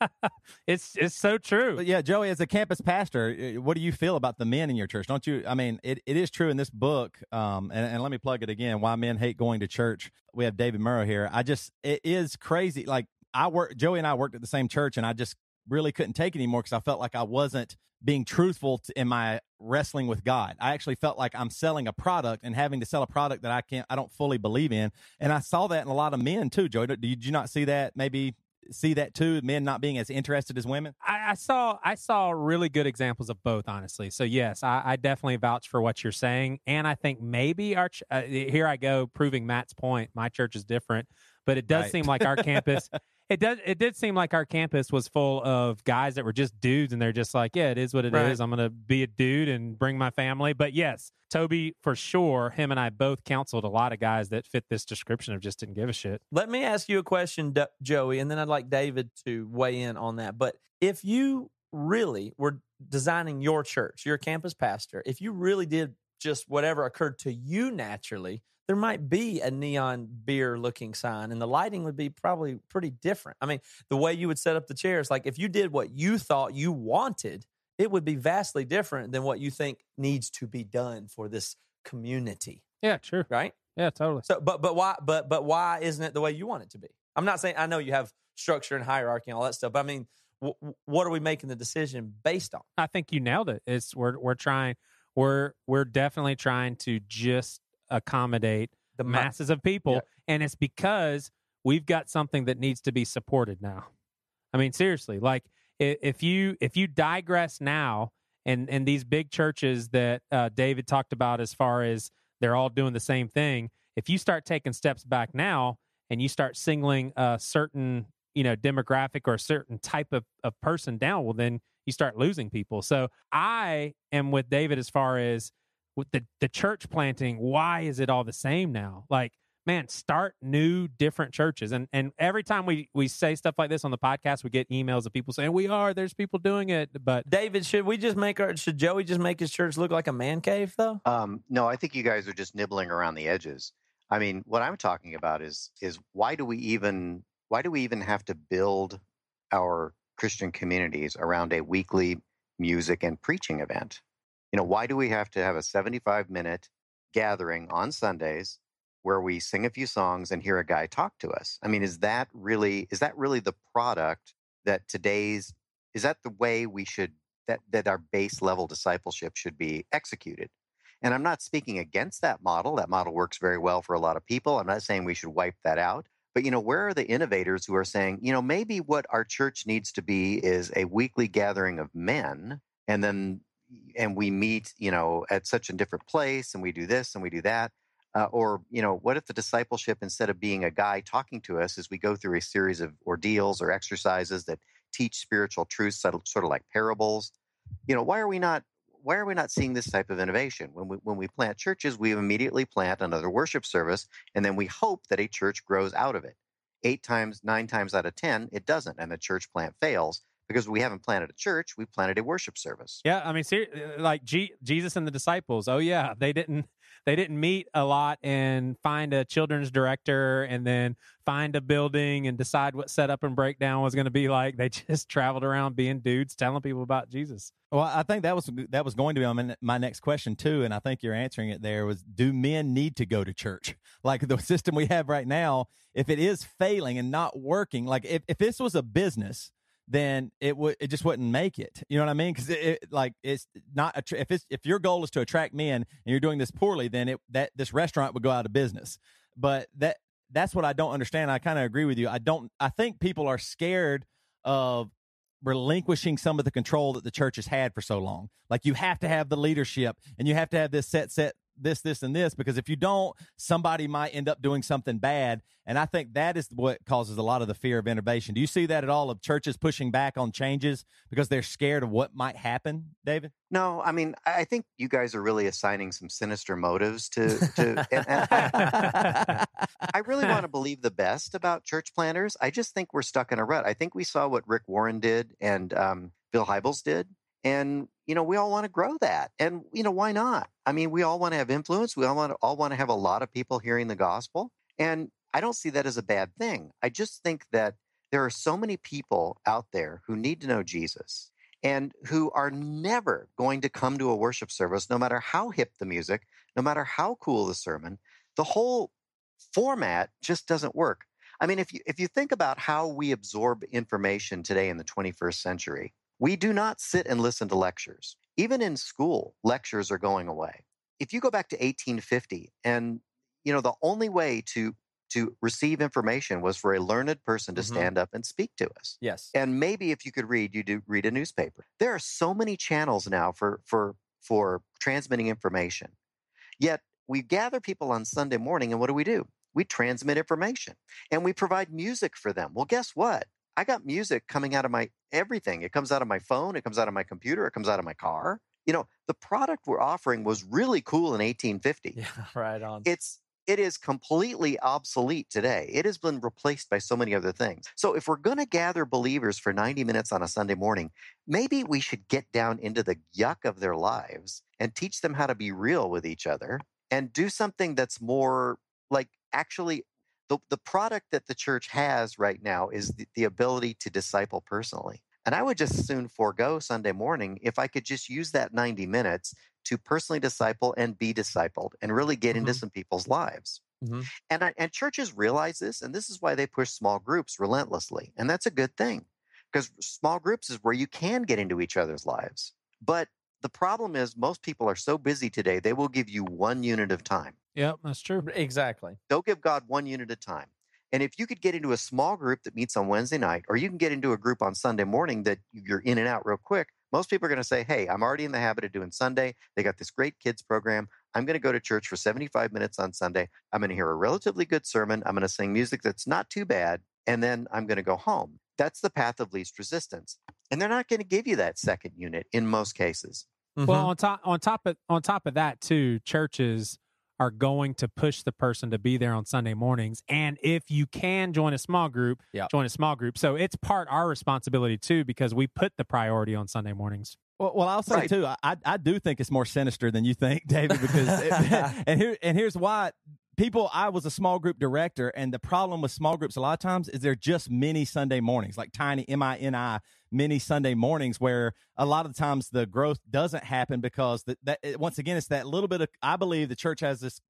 it's it's so true. But yeah, Joey, as a campus pastor, uh, what do you feel about the men in your church? Don't you? I mean, it, it is true in this book. Um, and, and let me plug it again. Why men hate going to church. We have David Murrow here. I just it is crazy. Like I work, Joey and I worked at the same church, and I just really couldn't take anymore because I felt like I wasn't being truthful to, in my wrestling with God. I actually felt like I'm selling a product and having to sell a product that I can't, I don't fully believe in. And I saw that in a lot of men too, Joey. Did you not see that? Maybe see that too? Men not being as interested as women. I, I saw I saw really good examples of both, honestly. So yes, I, I definitely vouch for what you're saying, and I think maybe our ch- uh, here I go proving Matt's point. My church is different, but it does Right. seem like our campus. It does. It did seem like our campus was full of guys that were just dudes, and they're just like, "Yeah, it is what it is. Right. I'm going to be a dude and bring my family." But yes, Toby, for sure, him and I both counseled a lot of guys that fit this description of just didn't give a shit. Let me ask you a question, D- Joey, and then I'd like David to weigh in on that. But if you really were designing your church, you're a campus pastor, if you really did just whatever occurred to you naturally, there might be a neon beer looking sign and the lighting would be probably pretty different. I mean, the way you would set up the chairs, like if you did what you thought you wanted, it would be vastly different than what you think needs to be done for this community, Yeah, true. right? Yeah, totally. So, but but why? But but why isn't it the way you want it to be? I'm not saying I know you have structure and hierarchy and all that stuff, but I mean, w- what are we making the decision based on? I think you nailed it. It's we're we're trying we're we're definitely trying to just accommodate The ma- masses of people, Yeah. and it's because we've got something that needs to be supported now. I mean, seriously, like if you if you digress now, and and these big churches that uh, David talked about, as far as they're all doing the same thing. If you start taking steps back now, and you start singling a certain you know demographic or a certain type of, of person down, well, then you start losing people. So I am with David as far as with the the church planting. Why is it all the same now? Like man, start new, different churches. And and every time we we say stuff like this on the podcast, we get emails of people saying we are. There's people doing it, but David, should we just make our? Should Joey just make his church look like a man cave though? Um, no, I think you guys are just nibbling around the edges. I mean, what I'm talking about is is why do we even why do we even have to build our Christian communities around a weekly music and preaching event? You know, why do we have to have a 75 minute gathering on Sundays where we sing a few songs and hear a guy talk to us? I mean, is that really is that really the product that today's is that the way we should that that our base level discipleship should be executed? And I'm not speaking against that model. That model works very well for a lot of people. I'm not saying we should wipe that out. But you know, where are the innovators who are saying, you know, maybe what our church needs to be is a weekly gathering of men, and then and we meet, you know, at such a different place, and we do this and we do that. Uh, or you know, what if the discipleship, instead of being a guy talking to us, as we go through a series of ordeals or exercises that teach spiritual truths, sort of, like parables? You know, why are we not why are we not seeing this type of innovation? When we when we plant churches, we immediately plant another worship service, and then we hope that a church grows out of it. Eight times, nine times out of ten, it doesn't, and the church plant fails because we haven't planted a church; we planted a worship service. Yeah, I mean, ser- uh, uh, like G- Jesus and the disciples. Oh yeah, they didn't they didn't meet a lot and find a children's director and then find a building and decide what setup and breakdown was going to be like. They just traveled around being dudes, telling people about Jesus. Well, I think that was that was going to be my, my next question too, and I think you're answering it there. Was do men need to go to church? Like the system we have right now, if it is failing and not working, like if, if this was a business, then it would it just wouldn't make it. You know what I mean? Because it, it, like it's not a, if it's if your goal is to attract men and you're doing this poorly, then it that this restaurant would go out of business. But that that's what I don't understand. I kind of agree with you. I don't. I think people are scared of relinquishing some of the control that the church has had for so long. Like you have to have the leadership and you have to have this set set this this and this because if you don't somebody might end up doing something bad and I think that is what causes a lot of the fear of innovation. Do you see that at all of churches pushing back on changes because they're scared of what might happen, David? No, I mean, I think you guys are really assigning some sinister motives to. to and, and I, I really want to believe the best about church planners. I just think we're stuck in a rut. I think we saw what Rick Warren did and um, Bill Hybels did, and you know, we all want to grow that, and you know, why not? I mean, we all want to have influence. We all want to, all want to have a lot of people hearing the gospel, and I don't see that as a bad thing. I just think that there are so many people out there who need to know Jesus and who are never going to come to a worship service, no matter how hip the music, no matter how cool the sermon. The whole format just doesn't work. I mean, if you if you think about how we absorb information today in the 21st century, we do not sit and listen to lectures. Even in school, lectures are going away. If you go back to 1850 and you know the only way to to receive information was for a learned person to Mhm. stand up and speak to us. Yes. And maybe if you could read, you do read a newspaper. There are so many channels now for for for transmitting information. Yet we gather people on Sunday morning, and what do we do? We transmit information and we provide music for them. Well, guess what? I got music coming out of my everything. It comes out of my phone, it comes out of my computer, it comes out of my car. You know, the product we're offering was really cool in 1850 Yeah. Right on. it's it is completely obsolete today. It has been replaced by so many other things. So if we're going to gather believers for 90 minutes on a Sunday morning, maybe we should get down into the yuck of their lives and teach them how to be real with each other and do something that's more like actually the, the product that the church has right now is the, the ability to disciple personally. And I would just soon forego Sunday morning if I could just use that 90 minutes to personally disciple and be discipled and really get into Mhm. some people's lives. Mhm. And I, and churches realize this, and this is why they push small groups relentlessly, and that's a good thing because small groups is where you can get into each other's lives. But the problem is most people are so busy today they will give you one unit of time. Yep, that's true. Exactly. They'll give God one unit of time. And if you could get into a small group that meets on Wednesday night, or you can get into a group on Sunday morning that you're in and out real quick, most people are going to say, Hey, I'm already in the habit of doing Sunday. They got this great kids program. I'm going to go to church for 75 minutes on Sunday. I'm going to hear a relatively good sermon. I'm going to sing music that's not too bad. And then I'm going to go home. That's the path of least resistance. And they're not going to give you that second unit in most cases. Mhm. Well, on top on top of on top of that too, churches are going to push the person to be there on Sunday mornings. And if you can join a small group, Yeah. join a small group. So it's part our responsibility too because we put the priority on Sunday mornings. Well, well, I'll say Right. too. I I do think it's more sinister than you think, David. Because it- and here and here's why. People, I was a small group director, and the problem with small groups a lot of times is they're just mini Sunday mornings, like tiny M I N I mini Sunday mornings, where a lot of times the growth doesn't happen because that, that once again it's that little bit of I believe the church has this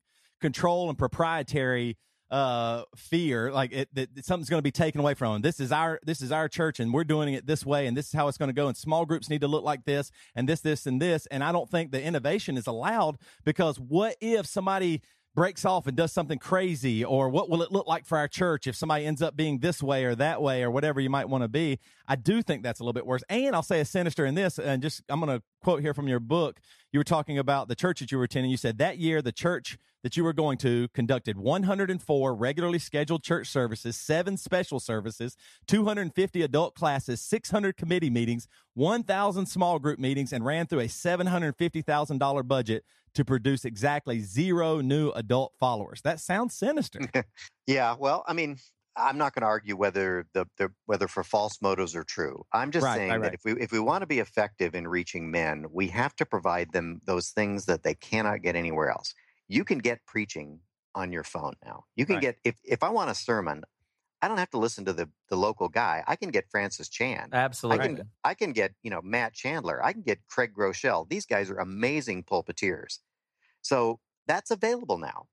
control and proprietary uh fear like it that that something's going to be taken away from them. This is our this is our church and we're doing it this way and this is how it's going to go and small groups need to look like this and this this and this. And i don't think the innovation is allowed because what if somebody breaks off and does something crazy or what will it look like for our church if somebody ends up being this way or that way or whatever you might want to be i do think that's a little bit worse and i'll say a sinister in this and just i'm going to quote here from your book you were talking about the church that you were attending you said that year the church that you were going to conducted 104 regularly scheduled church services, seven special services, 250 adult classes, 600 committee meetings, 1,000 small group meetings, and ran through a $750,000 budget to produce exactly zero new adult followers. That sounds sinister. Yeah, well, I mean, I'm not going to argue whether the, the whether for false motives are true. I'm just Right, saying right, that right. if we if we want to be effective in reaching men, we have to provide them those things that they cannot get anywhere else. You can get preaching on your phone now. You can get if if I want a sermon, I don't have to listen to the the local guy. I can get Francis Chan. Absolutely. I can I can get you know Matt Chandler. I can get Craig Groeschel. These guys are amazing pulpiteers. So that's available now.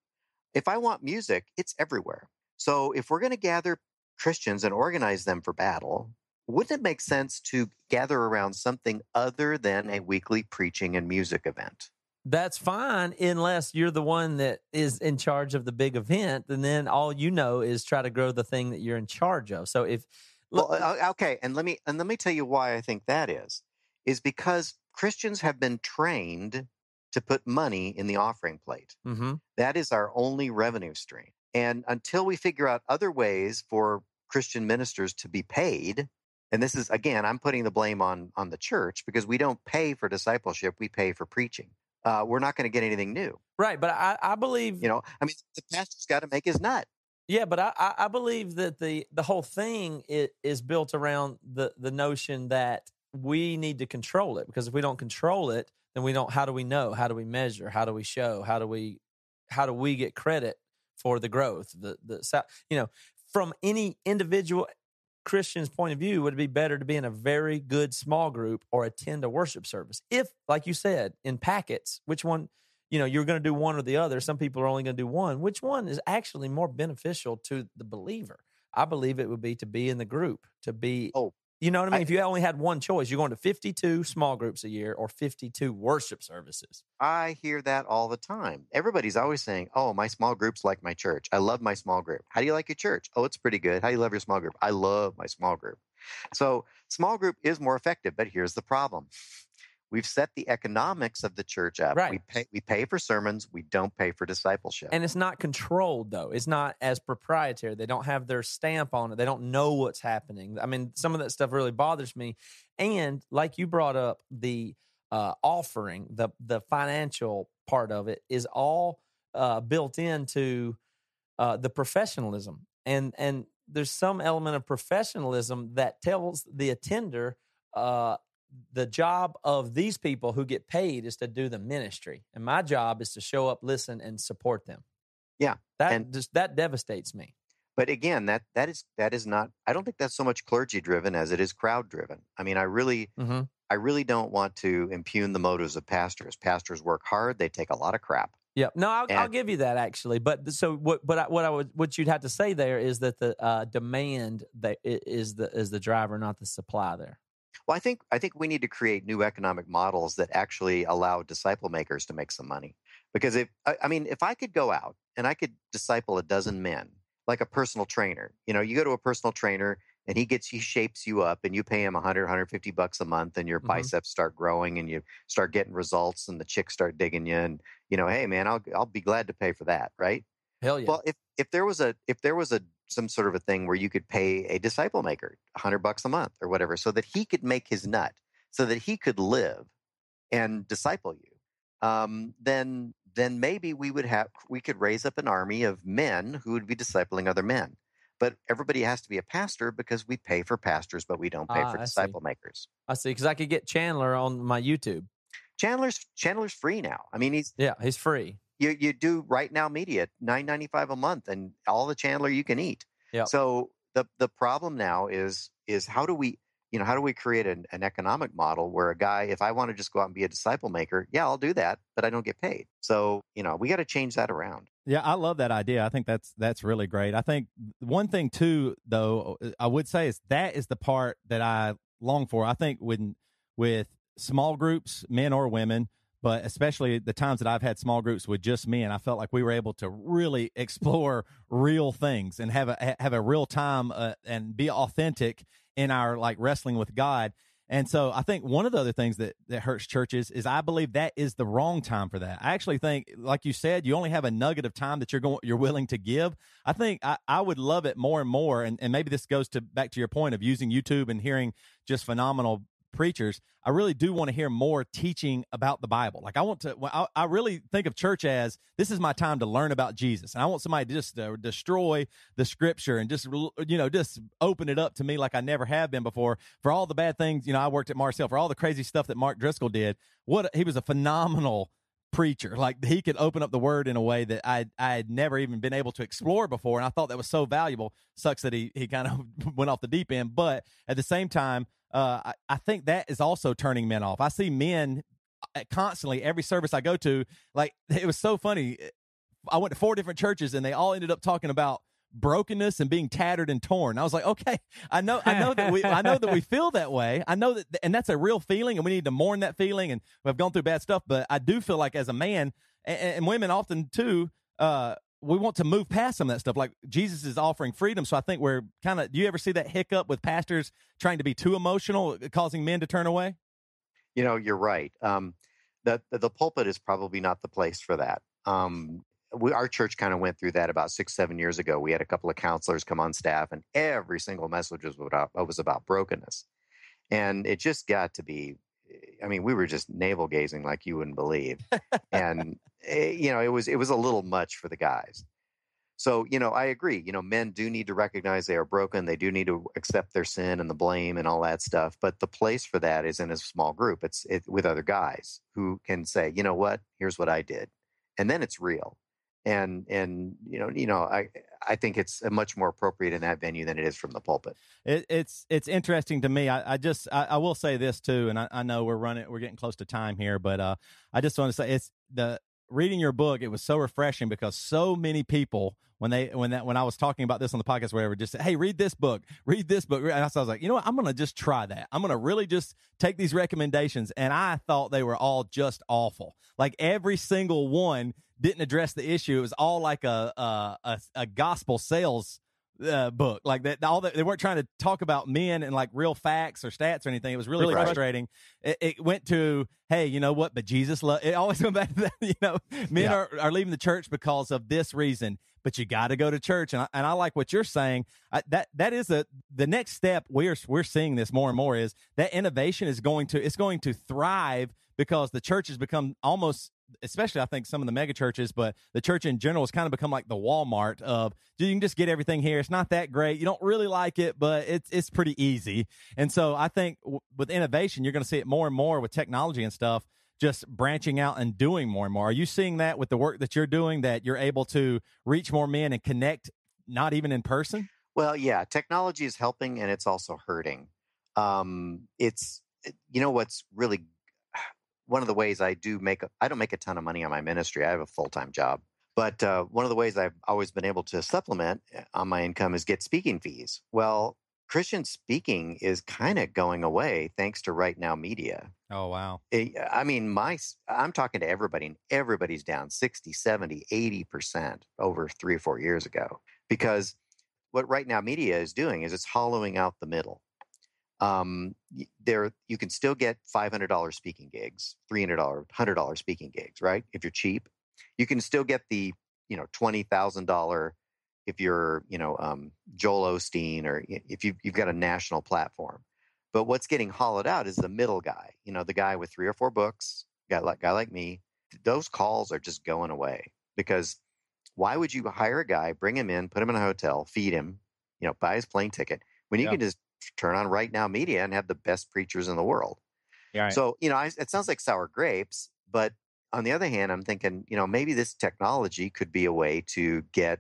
If I want music, it's everywhere. So if we're going to gather Christians and organize them for battle, wouldn't it make sense to gather around something other than a weekly preaching and music event? That's fine unless you're the one that is in charge of the big event, and then all you know is try to grow the thing that you're in charge of. So if Well, uh, okay, and let me and let me tell you why I think that is. Is because Christians have been trained to put money in the offering plate. Mhm. That is our only revenue stream. And until we figure out other ways for Christian ministers to be paid, and this is again, I'm putting the blame on on the church because we don't pay for discipleship, we pay for preaching. Uh, we're not going to get anything new. right, but I, I believe You know, I mean, the pastor's got to make his nut. Yeah, but I, I, believe that the the whole thing is, is built around the the notion that we need to control it because if we don't control it, then we don't. How do we know? How do we measure? How do we show? How do we how do we get credit for the growth? The the you know from any individual Christian's point of view, would it be better to be in a very good small group or attend a worship service? If, like you said, in packets, which one? you know you're going to do one or the other some people are only going to do one which one is actually more beneficial to the believer i believe it would be to be in the group to be Oh, you know what i mean I- if you only had one choice you're going to 52 small groups a year or 52 worship services I hear that all the time. Everybody's always saying, "Oh, my small group's like my church. I love my small group. How do you like your church? Oh, it's pretty good. How do you love your small group? I love my small group." So, small group is more effective, but here's the problem. We've set the economics of the church up. Right. We pay we pay for sermons, we don't pay for discipleship. and it's not controlled though it's not as proprietary they don't have their stamp on it they don't know what's happening i mean some of that stuff really bothers me and like you brought up the uh, offering the the financial part of it is all uh, built into uh, the professionalism and and there's some element of professionalism that tells the attender uh, the job of these people who get paid is to do the ministry and my job is to show up listen and support them Yeah, that and- just that devastates me But again, that that is that is not. I don't think that's so much clergy driven as it is crowd driven. I mean, I really mm-hmm. I really don't want to impugn the motives of pastors. Pastors work hard. They take a lot of crap. Yep. No, I'll, I'll give you that actually. But so what? But I, what I would what you'd have to say there is that the uh, demand that is the is the driver, not the supply. There. Well, I think I think we need to create new economic models that actually allow disciple makers to make some money. Because if I, I mean, if I could go out and I could disciple a dozen men, like a personal trainer, you know, you go to a personal trainer and he gets he shapes you up and you pay him 100 150 bucks a month and your Mhm. biceps start growing and you start getting results and the chicks start digging you and you know hey man i'll i'll be glad to pay for that right Hell yeah. well if if there was a if there was a some sort of a thing where you could pay a disciple maker 100 bucks a month or whatever so that he could make his nut so that he could live and disciple you um, then then maybe we would have we could raise up an army of men who would be discipling other men but everybody has to be a pastor because we pay for pastors but we don't pay Ah, for I see. disciple makers I see. Because I could get Chandler on my YouTube. chandler's chandler's free now i mean he's Yeah, he's free. You you do right now media nine ninety five a month and all the Chandler you can eat. Yep. So the the problem now is is how do we you know how do we create an, an economic model where a guy if I want to just go out and be a disciple maker, yeah, I'll do that, but I don't get paid. So you know we got to change that around. Yeah, I love that idea. I think that's that's really great. I think one thing too, though, uh, I would say is that is the part that I long for. I think when with small groups, men or women, but especially the times that I've had small groups with just men, I felt like we were able to really explore real things and have a have a real time uh, and be authentic in our like wrestling with God. And so I think one of the other things that, that hurts churches is I believe that is the wrong time for that. I actually think, like you said, you only have a nugget of time that you're going, you're willing to give. I think I, I would love it more and more. And, and maybe this goes to back to your point of using YouTube and hearing just phenomenal preachers. I really do want to hear more teaching about the Bible. Like I want to, I, I really think of church as this is my time to learn about Jesus. And I want somebody to just uh, destroy the scripture and just, you know, just open it up to me like I never have been before for all the bad things. You know, I worked at Mars Hill for all the crazy stuff that Mark Driscoll did. What he was a phenomenal preacher. Like he could open up the word in a way that I I had never even been able to explore before, and I thought that was so valuable. Sucks that he he kind of went off the deep end, but at the same time, uh, I, I think that is also turning men off. I see men uh, constantly every service I go to. Like it was so funny. I went to four different churches, and they all ended up talking about brokenness and being tattered and torn. I was like, okay, I know, I know that we, I know that we feel that way. I know that, and that's a real feeling, and we need to mourn that feeling. And we've gone through bad stuff, but I do feel like as a man, and, and women often too, uh, we want to move past some of that stuff. Like Jesus is offering freedom, so I think we're kind of. Do you ever see that hiccup with pastors trying to be too emotional, causing men to turn away? You know, you're right. Um, the, the the pulpit is probably not the place for that. Um, we, our church kind of went through that about six, seven years ago. We had a couple of counselors come on staff, and every single message was about was about brokenness, and it just got to be. I mean, we were just navel gazing like you wouldn't believe, and eh, you know, it was it was a little much for the guys. So, you know, I agree. You know, men do need to recognize they are broken. They do need to accept their sin and the blame and all that stuff. But the place for that is in a small group. It's it, with other guys who can say, you know what, here's what I did, and then it's real. And and you know, you know, I I think it's much more appropriate in that venue than it is from the pulpit. It, it's it's interesting to me. I, I just I, I will say this too, and I, I know we're running we're getting close to time here, but uh, I just want to say it's the reading your book. It was so refreshing because so many people when they when that when I was talking about this on the podcast, whatever, just said, "Hey, read this book, read this book." And I was like, you know what, I'm gonna just try that. I'm gonna really just take these recommendations, and I thought they were all just awful. Like every single one didn't address the issue. It was all like a a, a, a gospel sales uh, book like that all that they weren't trying to talk about men and like real facts or stats or anything it was really Right. frustrating it, it went to hey you know what but jesus lo-. it always went back to that you know men Yeah. are, are leaving the church because of this reason but you got to go to church and I, and I like what you're saying I, that that is a the next step we're we're seeing this more and more is that innovation is going to it's going to thrive because the church has become almost especially I think some of the mega churches, but the church in general has kind of become like the Walmart of you can just get everything here. It's not that great. You don't really like it, but it's it's pretty easy. And so I think w- with innovation, you're going to see it more and more with technology and stuff. Just branching out and doing more and more. Are you seeing that with the work that you're doing? That you're able to reach more men and connect, not even in person. Well, yeah, technology is helping and it's also hurting. Um, it's you know what's really one of the ways I do make, I don't make a ton of money on my ministry. I have a full time job, but uh, one of the ways I've always been able to supplement uh, on my income is get speaking fees. Well, Christian speaking is kind of going away thanks to Right Now Media. Oh wow. Eh, I mean, my, I'm talking to everybody, and everybody's down 60, 70, 80% over three or four years ago. Because what Right Now Media is doing is it's hollowing out the middle. Um, there, you can still get $500 speaking gigs, $300, $100 speaking gigs, right? If you're cheap, you can still get the, you know, $20,000 if you're, you know, um, Joel Osteen or if you've, you've got a national platform. But what's getting hollowed out is the middle guy, you know, the guy with three or four books, guy like guy like me. Those calls are just going away because why would you hire a guy, bring him in, put him in a hotel, feed him, you know, buy his plane ticket when you Yeah. can just turn on Right Now Media and have the best preachers in the world? Yeah. So, you know, I, it sounds like sour grapes, but on the other hand, I'm thinking, you know, maybe this technology could be a way to get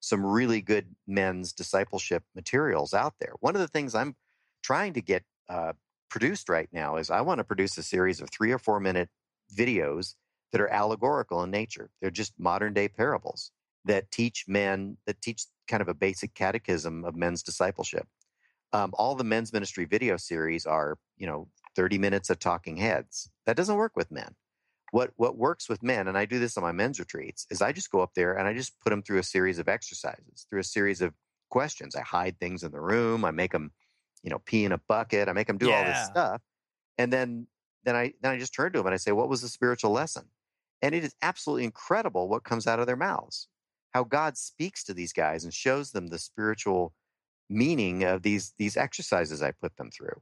some really good men's discipleship materials out there. One of the things I'm trying to get uh, produced right now is I want to produce a series of three or four minute videos that are allegorical in nature. They're just modern day parables that teach men, that teach kind of a basic catechism of men's discipleship. Um, all the men's ministry video series are, you know, 30 minutes of talking heads. That doesn't work with men. What what works with men, and I do this on my men's retreats, is I just go up there and I just put them through a series of exercises, through a series of questions. I hide things in the room. I make them, you know, pee in a bucket. I make them do all this stuff, and then then I then I just turn to them and I say, "What was the spiritual lesson?" And it is absolutely incredible what comes out of their mouths. How God speaks to these guys and shows them the spiritual meaning of these these exercises I put them through.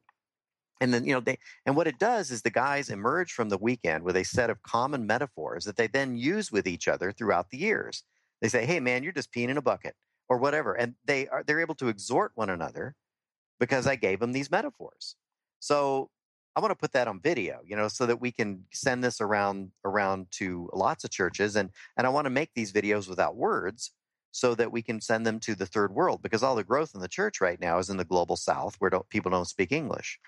And then, you know, they and what it does is the guys emerge from the weekend with a set of common metaphors that they then use with each other throughout the years. They say, "Hey, man, you're just peeing in a bucket," or whatever, and they are they're able to exhort one another because I gave them these metaphors. So I want to put that on video, you know, so that we can send this around around to lots of churches, and and I want to make these videos without words so that we can send them to the third world because all the growth in the church right now is in the global south where don't, people don't speak English.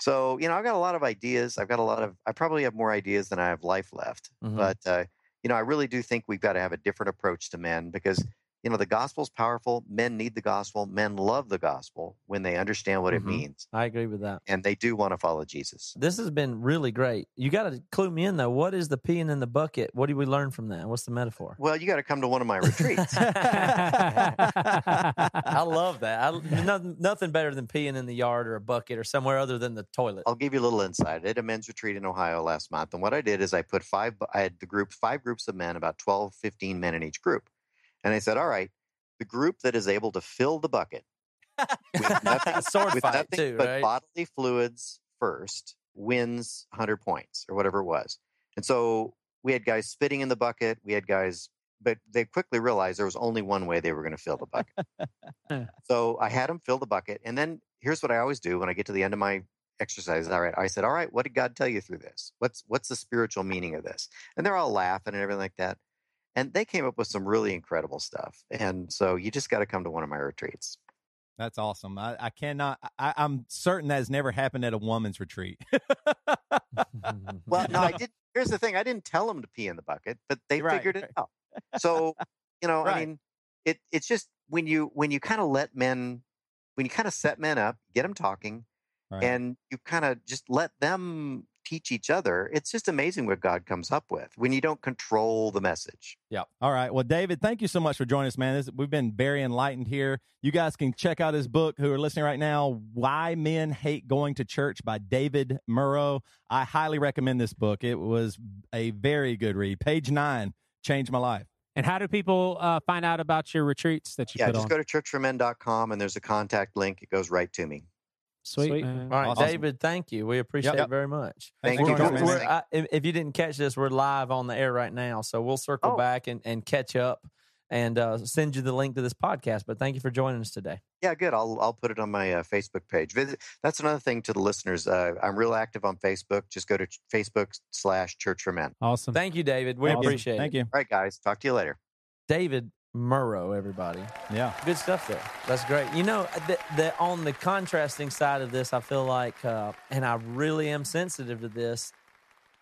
So, you know, I've got a lot of ideas. I've got a lot of, I probably have more ideas than I have life left. Mhm. But, uh, you know, I really do think we've got to have a different approach to men because, you know, the gospel's powerful. Men need the gospel. Men love the gospel when they understand what Mhm. it means. I agree with that. And they do want to follow Jesus. This has been really great. You got to clue me in though. What is the peeing in the bucket? What do we learn from that? What's the metaphor? Well, you got to come to one of my retreats. I love that. I, nothing, nothing better than peeing in the yard or a bucket or somewhere other than the toilet. I'll give you a little insight. I did a men's retreat in Ohio last month. And what I did is I put five, I had the group, five groups of men, about 12, 15 men in each group. And I said, all right, the group that is able to fill the bucket with nothing, with nothing too, but right? bodily fluids first wins 100 points or whatever it was. And so we had guys spitting in the bucket. We had guys, but they quickly realized there was only one way they were going to fill the bucket. so I had them fill the bucket. And then here's what I always do when I get to the end of my exercises. All right. I said, all right, what did God tell you through this? What's, what's the spiritual meaning of this? And they're all laughing and everything like that. And they came up with some really incredible stuff. And so you just got to come to one of my retreats. That's awesome. I, I cannot. I, I'm certain that has never happened at a woman's retreat. Well, no, I did. Here's the thing: I didn't tell them to pee in the bucket, but they Right, figured it right. out. So, you know, I mean, it it's just when you when you kind of let men, when you kind of set men up, get them talking, Right. and you kind of just let them teach each other. It's just amazing what God comes up with when you don't control the message. Yeah. All right. Well, David, thank you so much for joining us, man. This, we've been very enlightened here. You guys can check out his book, who are listening right now, Why Men Hate Going to Church by David Murrow. I highly recommend this book. It was a very good read. Page nine changed my life. and how do people uh, find out about your retreats that you Yeah, put just go to churchformen.com and there's a contact link. It goes right to me. Sweet, Sweet. man. All right, Awesome. David, thank you. We appreciate Yep. it very much. Thank Thanks you, for joining us, Thomas. man. We're- I- if if you didn't catch this, we're live on the air right now. So we'll circle Oh. back and, and catch up and uh, send you the link to this podcast. But thank you for joining us today. Yeah, good. I'll I'll put it on my uh, Facebook page. Visit. That's another thing to the listeners. Uh, I'm real active on Facebook. Just go to ch- Facebook slash Church for Men. Awesome. Thank you, David. We Awesome. appreciate Thank it. Thank you. All right, guys. Talk to you later. David Murrow, everybody. Yeah. Good stuff there. That's great. You know, the, the, on the contrasting side of this, I feel like, uh, and I really am sensitive to this,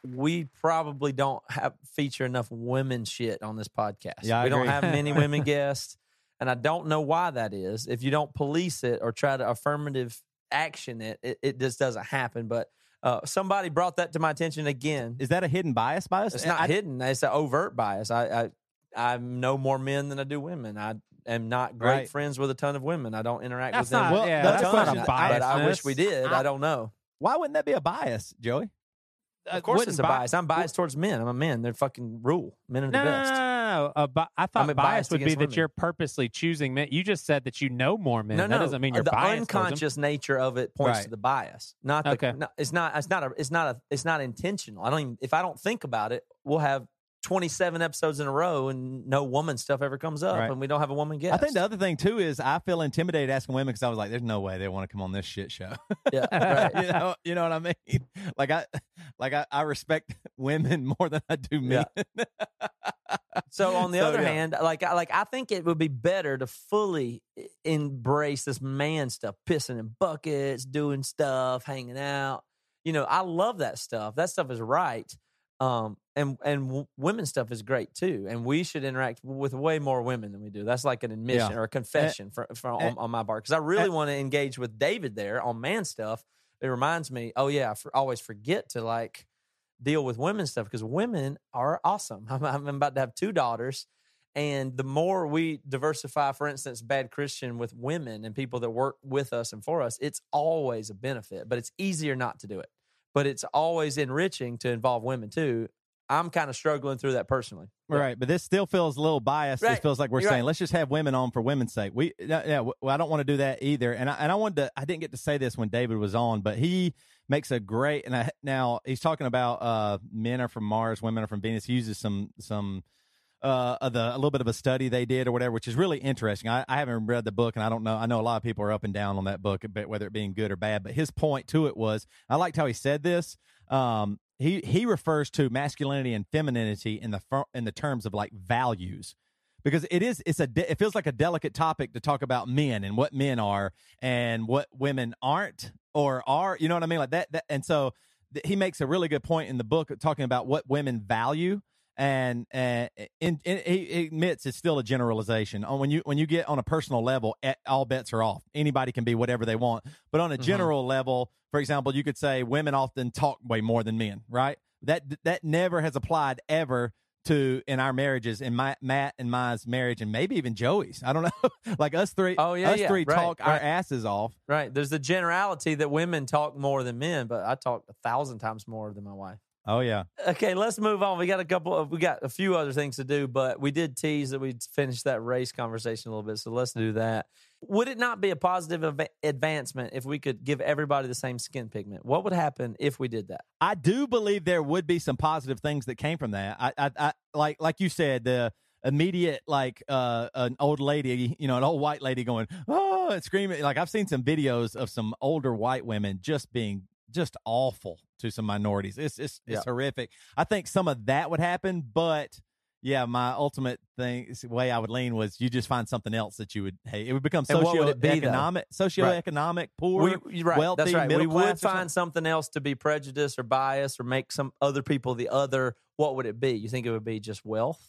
we probably don't have feature enough women shit on this podcast. Yeah, I we don't have many women guests, and I don't know why that is. If you don't police it or try to affirmative action it, it, it just doesn't happen. But uh, somebody brought that to my attention again. Is that a hidden bias by us? It's not I- hidden. It's an overt bias. I, I I know more men than I do women. I am not great Right. friends with a ton of women. I don't interact That's with them. not. Well, yeah, that's that's a not question. a I- but I wish we did. I, don't know. Why wouldn't that be a bias, Joey? Of course, wouldn't it's a bi- bias. I'm biased towards men. I'm a man. They're fucking rule. Men are the No, no, no, best. no, no. A bi- I thought I'm bias biased would be against that women. you're purposely choosing men. You just said that you know more men. No, that no. doesn't mean uh, you're the biased. towards them. unconscious nature of it points Right. to the bias. Not the, Okay. no, it's not. It's not a. It's not a. It's not intentional. I don't even. If I don't think about it, we'll have 27 episodes in a row and no woman stuff ever comes up, Right. and we don't have a woman guest. I think the other thing too is I feel intimidated asking women because I was like, "There's no way they want to come on this shit show." yeah, right. you know, you know what I mean? Like I, like I, I respect women more than I do men. So on the So, other yeah. hand, like I like I think it would be better to fully embrace this man stuff, pissing in buckets, doing stuff, hanging out. You know, I love that stuff. That stuff is right. Um, and and w- women stuff is great too. And we should interact with way more women than we do. That's like an admission or a confession for, for on, on my part because I really want to engage with David there on man stuff. It reminds me, oh yeah, I for, always forget to like deal with women stuff because women are awesome. I'm, I'm about to have two daughters. And the more we diversify, for instance, bad Christian with women and people that work with us and for us, it's always a benefit, but it's easier not to do it. But it's always enriching to involve women too. I'm kind of struggling through that personally. Right, but this still feels a little biased. It Right. feels like we're You're saying right. let's just have women on for women's sake. We, yeah, yeah, well, I don't want to do that either. And I, and I wanted to. I didn't get to say this when David was on, but he makes a great. And I, now he's talking about uh, men are from Mars, women are from Venus. He uses some some uh, the a little bit of a study they did or whatever, which is really interesting. I, I haven't read the book, and I don't know. I know a lot of people are up and down on that book, whether it being good or bad. But his point to it was, I liked how he said this. Um, he he refers to masculinity and femininity in the in the terms of like values because it is it's a it feels like a delicate topic to talk about men and what men are and what women aren't or are you know what I mean like that, that and so th- he makes a really good point in the book talking about what women value and uh, in, he admits it's still a generalization. On when you when you get on a personal level, all bets are off. Anybody can be whatever they want. But on a general level, for example, you could say women often talk way more than men. Right? That that never has applied ever to in our marriages in my Matt and mine's marriage and maybe even Joey's. I don't know. like us three. Oh, yeah, us yeah. three Right, talk our asses off. Right. There's the generality that women talk more than men, but I talk a thousand times more than my wife. Oh yeah. Okay, let's move on. We got a couple of we got a few other things to do, but we did tease that we'd finish that race conversation a little bit, so let's do that. Would it not be a positive av- advancement if we could give everybody the same skin pigment? What would happen if we did that? I do believe there would be some positive things that came from that. I, I, I like, like you said, the immediate, like, uh, an old lady, you know, an old white lady going, oh, and screaming. Like, I've seen some videos of some older white women just being just awful to some minorities. It's, it's, it's Yeah. horrific. I think some of that would happen, but yeah, my ultimate thing, way I would lean was you just find something else that you would hate. It would become And what would it be, socioeconomic, socioeconomic, poor, We, right. wealthy, That's right. middle We would something. find something else to be prejudiced or biased or make some other people the other. What would it be? You think it would be just wealth?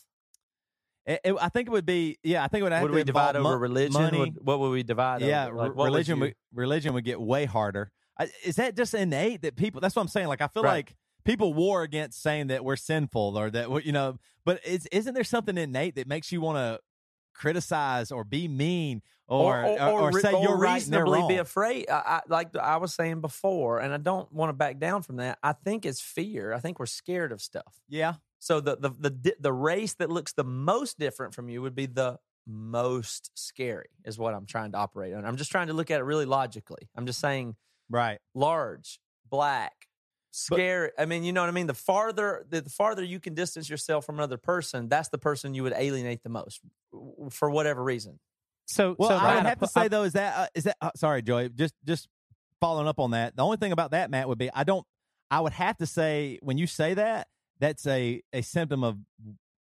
It, it- I think it would be, yeah. I think it would have Would to we divide over religion? money. Would- what would we divide? yeah, over? Like, re- what would religion you- would, religion would get way harder. Is that just innate that people? That's what I'm saying. Like I feel Right. like people war against saying that we're sinful or that you know. But is, isn't there something innate that makes you want to criticize or be mean or or, or, re- say you're right reasonably be afraid. I, I, like I was saying before, and I don't want to back down from that. I think it's fear. I think we're scared of stuff. yeah, So the the the the race that looks the most different from you would be the most scary. Is what I'm trying to operate on. I'm just trying to look at it really logically. I'm just saying right. large, black, scary. I mean, you know what I mean. The farther the, the farther you can distance yourself from another person, that's the person you would alienate the most for whatever reason. So, Well, so I would have to say though, is that uh, is that uh, sorry, Joey? Just just following up on that. The only thing about that, Matt, would be I don't. I would have to say when you say that, that's a a symptom of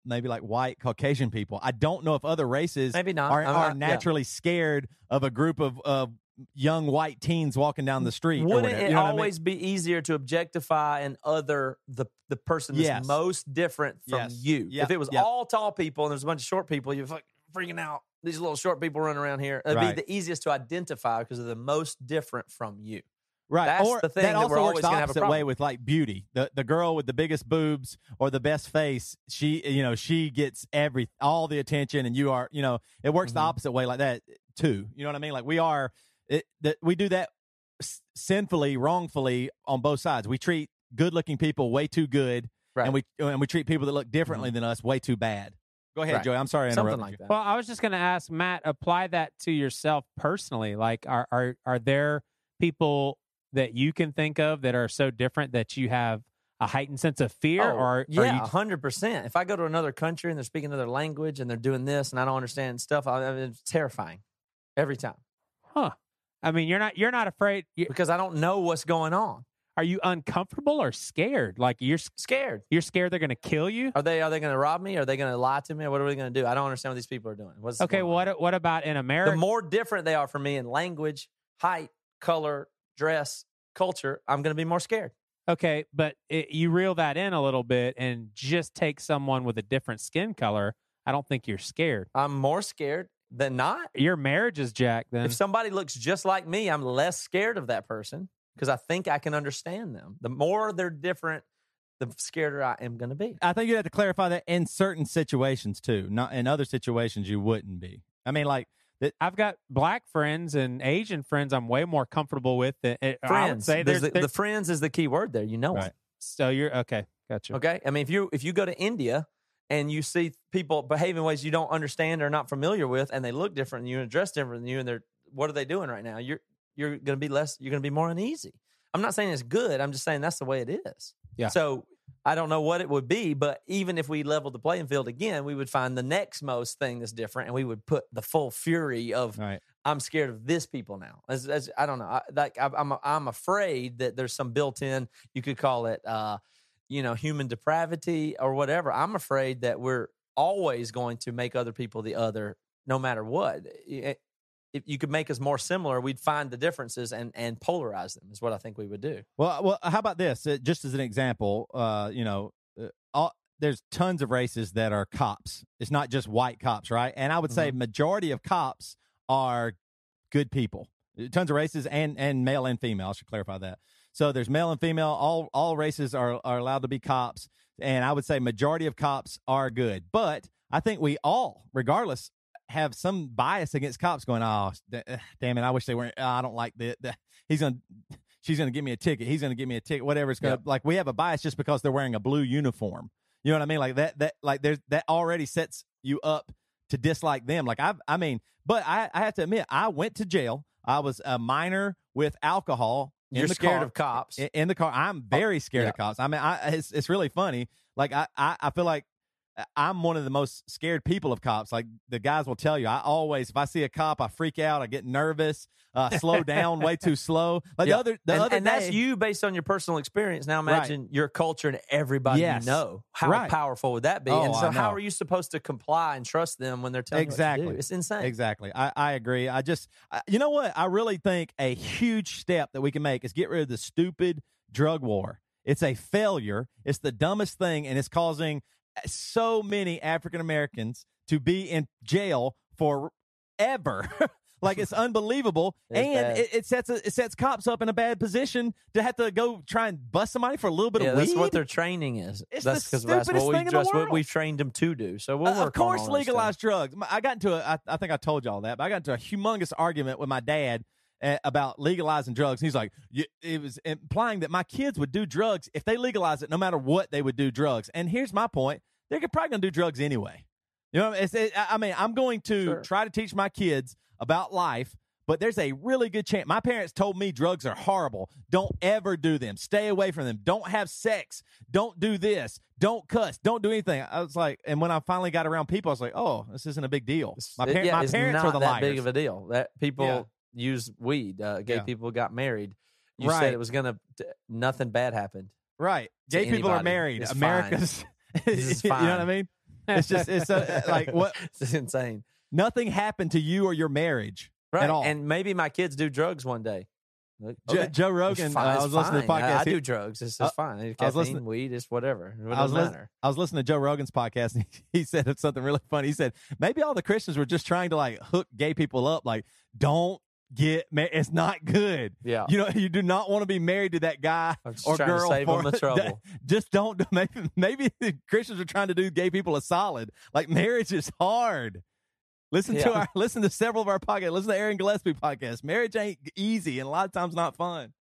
maybe like white Caucasian people. I don't know if other races Maybe not. are, are not- yeah. naturally scared of a group of of young white teens walking down the street. Wouldn't it You know what I mean? always be easier to objectify and other the the person that's Yes. most different from Yes. you? Yep. If it was Yep. all tall people and there's a bunch of short people, you're fuck- freaking out. These little short people running around here. It'd Right. be the easiest to identify because they're the most different from you. Right. That's or the thing that that also we're works the gonna have a opposite way with like beauty. The the girl with the biggest boobs or the best face, she you know, she gets every all the attention and you are, you know, it works the Mhm. opposite way like that too. You know what I mean? Like we are it that we do that sinfully, wrongfully on both sides. We treat good-looking people way too good Right. and we and we treat people that look differently mm-hmm. than us way too bad. Go ahead, Right. Joey. I'm sorry I Something interrupted like you. that. Well, I was just going to ask Matt, apply that to yourself personally. Like, are are are there people that you can think of that are so different that you have a heightened sense of fear, Oh, or yeah, you hundred percent. If I go to another country and they're speaking another language and they're doing this and I don't understand stuff, I, I mean, it's terrifying every time huh? I mean, you're not you're not afraid. You, because I don't know what's going on. are you uncomfortable or scared? Like you're Scared. you're scared they're going to kill you? Are they are they going to rob me? Are they going to lie to me? What are they going to do? I don't understand what these people are doing. What's Okay, going on? what what about in America? The more different they are from me in language, height, color, dress, culture, I'm going to be more scared. Okay, but it, you reel that in a little bit and just take someone with a different skin color. I don't think you're scared. I'm more scared than not. Your marriage is Jack. Then If somebody looks just like me, I'm less scared of that person because I think I can understand them. The more they're different, the scarier I am going to be. I think you have to clarify that in certain situations too. Not in other situations you wouldn't be. I mean, like that. I've got black friends and Asian friends. I'm way more comfortable with. Than, eh, I would Friends, say There's there's, the, the friends is the key word there. You know Right. it. so you're okay. Gotcha. Okay. I mean, if you if you go to India and you see people behave in ways you don't understand or not familiar with, and they look different than you and dress different than you, and they're what are they doing right now? You're you're going to be less. You're going to be more uneasy. I'm not saying it's good. I'm just saying that's the way it is. Yeah. So I don't know what it would be, but even if we leveled the playing field again, we would find the next most thing that's different, and we would put the full fury of Right. I'm scared of this people now. As, as I don't know, I, like I, I'm I'm afraid that there's some built-in. You could call it, uh, you know, human depravity or whatever. I'm afraid that we're always going to make other people the other, no matter what. If you could make us more similar, we'd find the differences and and polarize them. Is what I think we would do. Well, well, how about this? Uh, just as an example, uh, you know, uh, all, there's tons of races that are cops. It's not just white cops, right? And I would say majority of cops are good people. Tons of races and and male and female. I should clarify that. So there's male and female. All all races are are allowed to be cops, and I would say majority of cops are good. But I think we all, regardless, have some bias against cops. Going, oh, uh, damn it! I wish they weren't. uh, I don't like the, the he's gonna she's going to give me a ticket. He's going to give me a ticket. Whatever it's going to Yep. like. We have a bias just because they're wearing a blue uniform. You know what I mean? Like that. That like there's that already sets you up to dislike them. Like I, I mean, but I, I have to admit, I went to jail. I was a minor with alcohol. In You're scared car. of cops. In, in the car, I'm oh, very scared of cops. I mean, I it's it's really funny. Like I, I I feel like I'm one of the most scared people of cops. Like the guys will tell you, I always if I see a cop, I freak out. I get nervous. Uh, slow down, way too slow. Like the other the and, other and day, that's you based on your personal experience. Now Right. imagine your culture and everybody Yes. you know. How Right. powerful would that be? Oh, and so how are you supposed to comply and trust them when they're telling you Exactly. do? It's insane. Exactly. I, I agree. I just, I, you know what? I really think a huge step that we can make is get rid of the stupid drug war. It's a failure. It's the dumbest thing, and it's causing so many African Americans to be in jail forever. like it's unbelievable, It's and it, it sets a, it sets cops up in a bad position to have to go try and bust somebody for a little bit Yeah, of that's what their training is. It's that's the 'cause that's stupidest what we thing in the just what world. we've trained them to do. So we'll Uh, work of course, on legalize drugs. I got into a. I, I think I told y'all that, but I got into a humongous argument with my dad about legalizing drugs. He's like, it was implying that my kids would do drugs if they legalize it, no matter what they would do drugs. And here's my point: they're probably going to do drugs anyway. You know, it's, it, I mean, I'm going to Sure. try to teach my kids about life. But there's a really good chance. My parents told me drugs are horrible. Don't ever do them. Stay away from them. Don't have sex. Don't do this. Don't cuss. Don't do anything. I was like, and when I finally got around people, I was like, oh, this isn't a big deal. My, It- yeah, my parents are the liars. big of a deal. That people Yeah. Use weed. Uh, gay Yeah. people got married. You Right. said it was gonna nothing bad happened. right. Gay people are married. It's America's. Is you know what I mean? It's just it's uh, like what It's insane. nothing happened to you or your marriage. right. all. And maybe my kids do drugs one day. Okay. Joe Rogan. fine, uh, I was listening to the podcast. I, I do drugs. It's, Uh, it's fine. I was Caffeine, listening- weed, it's whatever. It I was, doesn't matter. I was listening to Joe Rogan's podcast and he, he said something really funny. He said, maybe all the Christians were just trying to like hook gay people up. Like, don't get married. It's not good. Yeah. You know, you do not want to be married to that guy or girl. save for, them the trouble. Just don't. Maybe, maybe the Christians are trying to do gay people a solid. Like, marriage is hard. Listen to our, listen to several of our podcasts. Listen to Aaron Gillespie podcast. Marriage ain't easy and a lot of times not fun.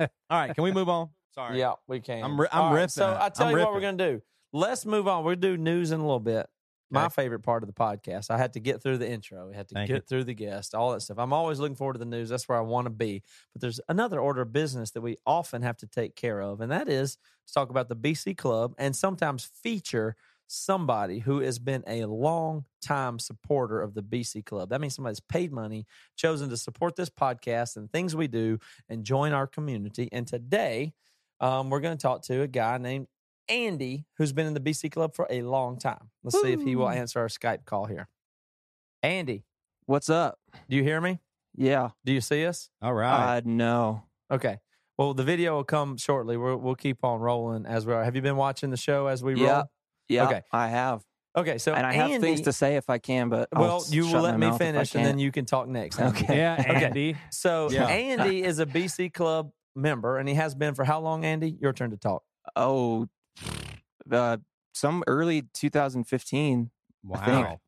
All right, can we move on? Sorry. Yeah, we can. I'm I'm right, riffing. So I tell I'm you what we're going to do. Let's move on. We're do news in a little bit. My favorite part of the podcast. I had to get through the intro. We had to Thank get you. through the guest, all that stuff. I'm always looking forward to the news. That's where I want to be. But there's another order of business that we often have to take care of, and that is to talk about the BC Club and sometimes feature somebody who has been a long time supporter of the BC Club. That means somebody's paid money, chosen to support this podcast and things we do and join our community. And today, um, we're going to talk to a guy named Andy who's been in the BC Club for a long time. Let's see if he will answer our Skype call here. Andy, What's up? do you hear me? Yeah. Do you see us? All right. Uh, no. Okay. Well, the video will come shortly. We'll, we'll keep on rolling as we are. Have you been watching the show as we Yeah. roll? Yeah. Okay. I have. Okay. So and I have Andy, things to say if I can, but I'll Well, you will let me mouth if I finish, and then you can talk next. Andy. Okay. Yeah, Okay. Andy. So Yeah. Andy is a BC Club member, and he has been for how long? Andy, your turn to talk. Oh, uh, some early 2015. Wow.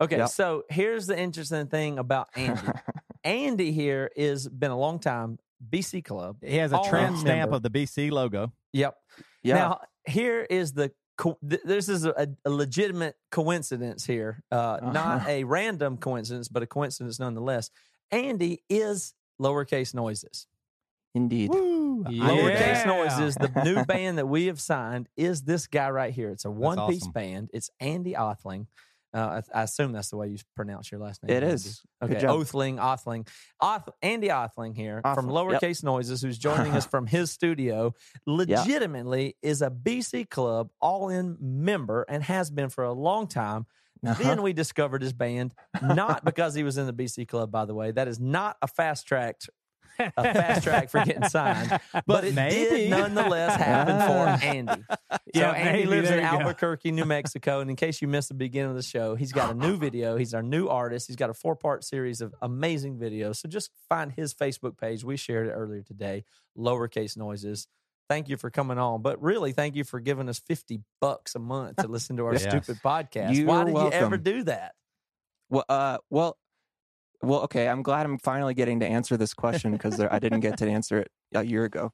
Okay, Yep. so here's the interesting thing about Andy. Andy here is been a long time BC Club. He has a All tramp stamp member. of the BC logo. Yep. yeah. Now here is the co- th- this is a, a legitimate coincidence here, uh, not Uh-huh. a random coincidence, but a coincidence nonetheless. Andy is lowercase noises. Indeed. Woo! Lowercase Yeah. noises. The new band that we have signed is this guy right here. It's a one piece awesome. band. It's Andy Othling. Uh, I, I assume that's the way you pronounce your last name. It Andy. is. Okay. Othling, Othling, Oth- Andy Othling here from Othling, yep. Lowercase Noises, who's joining us from his studio. Legitimately is a BC Club all in member and has been for a long time. Uh-huh. Then we discovered his band, not because he was in the BC Club, by the way. That is not a fast track, a fast track for getting signed, but, it maybe. did nonetheless happen Ah. for Andy. So Yeah, Andy maybe. lives in you go. Albuquerque, New Mexico. And in case you missed the beginning of the show, he's got a new video. He's our new artist. He's got a four part series of amazing videos. So just find his Facebook page. We shared it earlier today. Lowercase noises. Thank you for coming on. But really, thank you for giving us 50 bucks a month to listen to our Yeah. stupid podcast. You're Why did you ever do that? Well, uh, well, well. Okay. I'm glad I'm finally getting to answer this question because I didn't get to answer it a year ago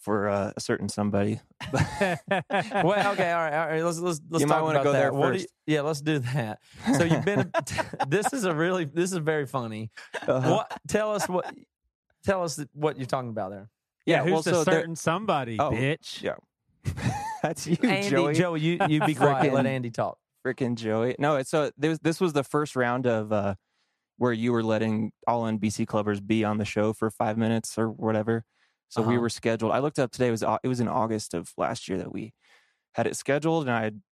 for uh, a certain somebody. well, okay, all right, all right. Let's let's let's You talk might wanna about go that. there What you- first. yeah, let's do that. So you've been. this is a really. This is very funny. Uh-huh. What? Tell us what. Tell us what you're talking about there. Yeah, well, who's so a there- certain somebody, Oh, bitch? yeah. That's you, Andy, Joey. Joey, you you be quiet. Let Andy talk. freaking Joey. No, it's so this this was the first round of uh where you were letting all NBC BC clubbers be on the show for five minutes or whatever. So we Uh-huh. were scheduled. I looked up today. It was it was in August of last year that we had it scheduled, and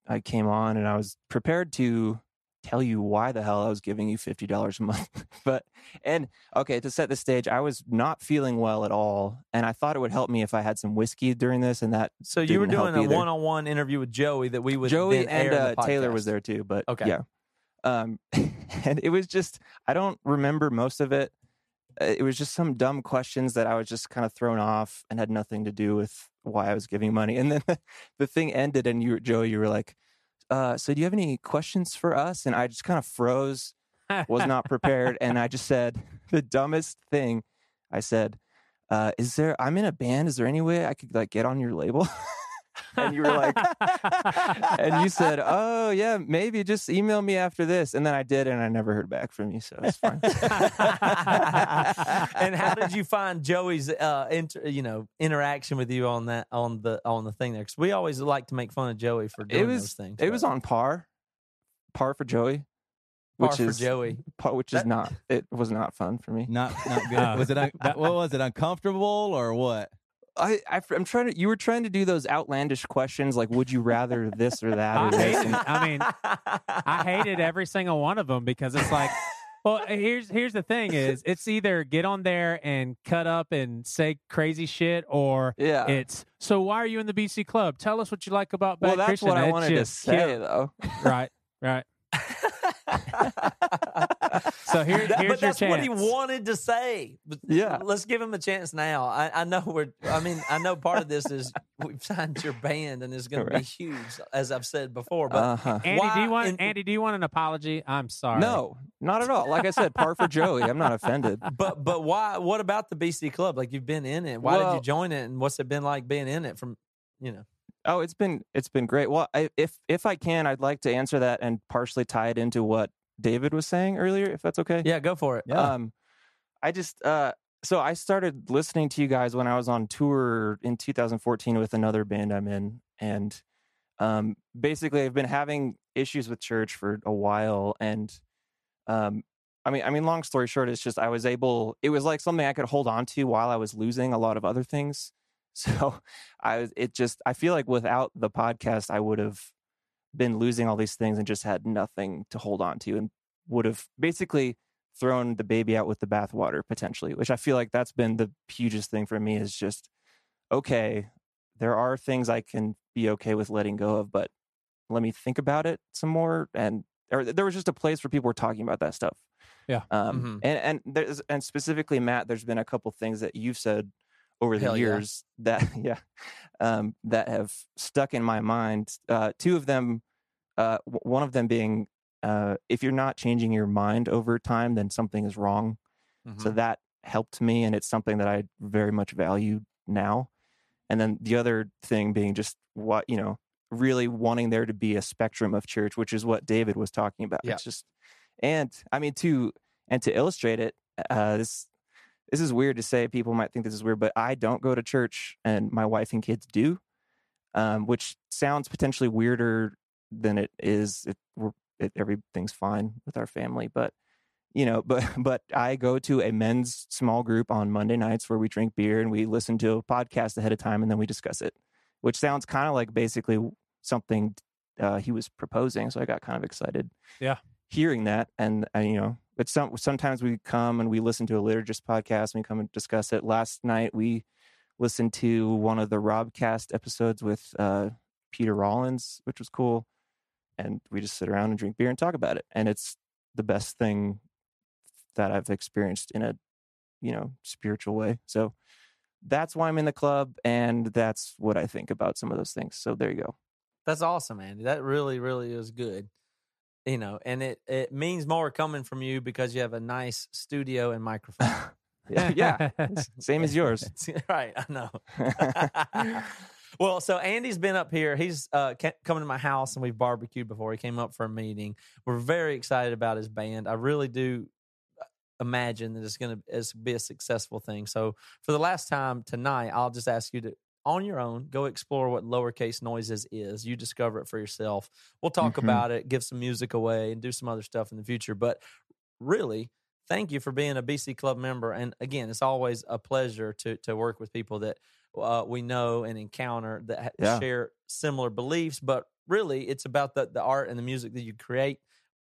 I I came on and I was prepared to tell you why the hell I was giving you fifty dollars a month. but and okay, to set the stage, I was not feeling well at all, and I thought it would help me if I had some whiskey during this, and that So you were doing a one-on-one interview with Joey that we would Joey and uh, Taylor was there too, but Okay. yeah. Um, and it was just I don't remember most of it. Uh, It was just some dumb questions that I was just kind of thrown off and had nothing to do with why I was giving money. And then the thing ended, and you, Joey, you were like, uh, "So do you have any questions for us?" And I just kind of froze, was not prepared, and I just said the dumbest thing. I said, uh, "Is there? I'm in a band. Is there any way I could like get on your label?" And you were like, and you said, "Oh yeah, maybe just email me after this." And then I did, and I never heard back from you, so it's fine. and how did you find Joey's uh inter, you know interaction with you on that on the on the thing there? Because we always like to make fun of Joey for doing it was those things. it was on par, par for Joey, par which for is Joey. par, which is not. It was not fun for me. Not not good. Was it un- what was it uncomfortable or what? I, I am trying to. You were trying to do those outlandish questions like, "Would you rather this or that?" Or I this? hate I mean, I hated every single one of them because it's like, Well, here's here's the thing: is it's either get on there and cut up and say crazy shit, or Yeah. it's so. Why are you in the BC Club? Tell us what you like about Bad well, that's Christian. what I wanted to say, though. Right, right. So here- That- here's but your that's what he wanted to say. But Yeah. let's give him a chance now. I, I know we're. I mean, I know part of this is we've signed your band and it's going to be huge, as I've said before. But Uh-huh. Andy, do Why you want in- Andy? Do you want an apology? I'm sorry. No, not at all. Like I said, par for Joey. I'm not offended. but but why? What about the BC Club? Like you've been in it. Why did you join it? And what's it been like being in it? From you know. Oh, it's been it's been great. Well, I, if if I can, I'd like to answer that and partially tie it into what David was saying earlier, if that's okay. Yeah, go for it. Yeah. Um, I just uh, so I started listening to you guys when I was on tour in 2014 with another band I'm in, and um, basically I've been having issues with church for a while, and um, I mean, I mean, long story short, it's just I was able. It was like something I could hold on to while I was losing a lot of other things. So I was. It just. I feel like without the podcast, I would have been losing all these things and just had nothing to hold on to, and would have basically thrown the baby out with the bathwater potentially. Which I feel like that's been the hugest thing for me. Is just okay. There are things I can be okay with letting go of, but let me think about it some more. And or there was just a place where people were talking about that stuff. Yeah. Um, Mhm. and and there's and specifically Matt, there's been a couple things that you've said over the Hell yeah. years that yeah, um, that have stuck in my mind. Uh, two of them, uh, w- one of them being, uh, if you're not changing your mind over time, then something is wrong. So Mm-hmm. that helped me, and it's something that I very much value now. And then the other thing being just what you know, really wanting there to be a spectrum of church, which is what David was talking about. Yeah. It's just, and I mean to and to illustrate it, uh, this this is weird to say. People might think this is weird, but I don't go to church, and my wife and kids do, um, which sounds potentially weirder than it is. It, we're, it, everything's fine with our family, but you know, but but I go to a men's small group on Monday nights where we drink beer and we listen to a podcast ahead of time and then we discuss it, which sounds kind of like basically something uh, he was proposing. So I got kind of excited. Yeah. hearing that, and uh, you know, it's some sometimes we come and we listen to a liturgist podcast and we come and discuss it. Last night we listened to one of the Robcast episodes with uh, Peter Rollins, which was cool, and we just sit around and drink beer and talk about it, and it's the best thing that I've experienced in a you know spiritual way. So that's why I'm in the club, and that's what I think about some of those things. So there you go. That's awesome, Andy. That really, really is good. You know, and it it means more coming from you because you have a nice studio and microphone. yeah, yeah. Same as yours. right, I know. well, so Andy's been up here. He's uh, coming to my house and we've barbecued before. He came up for a meeting. We're very excited about his band. I really do uh, imagine that it's going to be a successful thing. So, for the last time tonight, I'll just ask you to, on your own, go explore what lowercase noises is. You discover it for yourself. We'll talk Mhm. about it, give some music away, and do some other stuff in the future. But really, thank you for being a BC Club member. And again, it's always a pleasure to to work with people that uh, we know and encounter that ha- Yeah. share similar beliefs. But really, it's about the the art and the music that you create.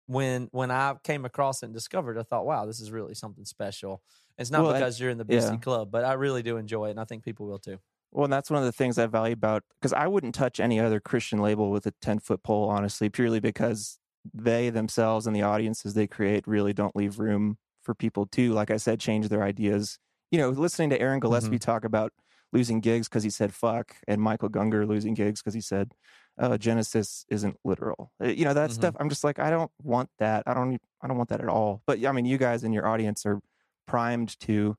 When when I came across it and discovered, I thought, wow, this is really something special. It's not Well, because you're in the BC yeah. Club, but I really do enjoy it, and I think people will too. Well, and that's one of the things I value about because I wouldn't touch any other Christian label with a 10 foot pole, honestly, purely because they themselves and the audiences they create really don't leave room for people to, like I said, change their ideas. You know, listening to Aaron Gillespie talk about losing gigs because he said fuck, and Michael Gungor losing gigs because he said uh, Genesis isn't literal. Uh, You know, that Mhm. stuff. I'm just like, I don't want that. I don't, I don't want that at all. But I mean, you guys and your audience are primed to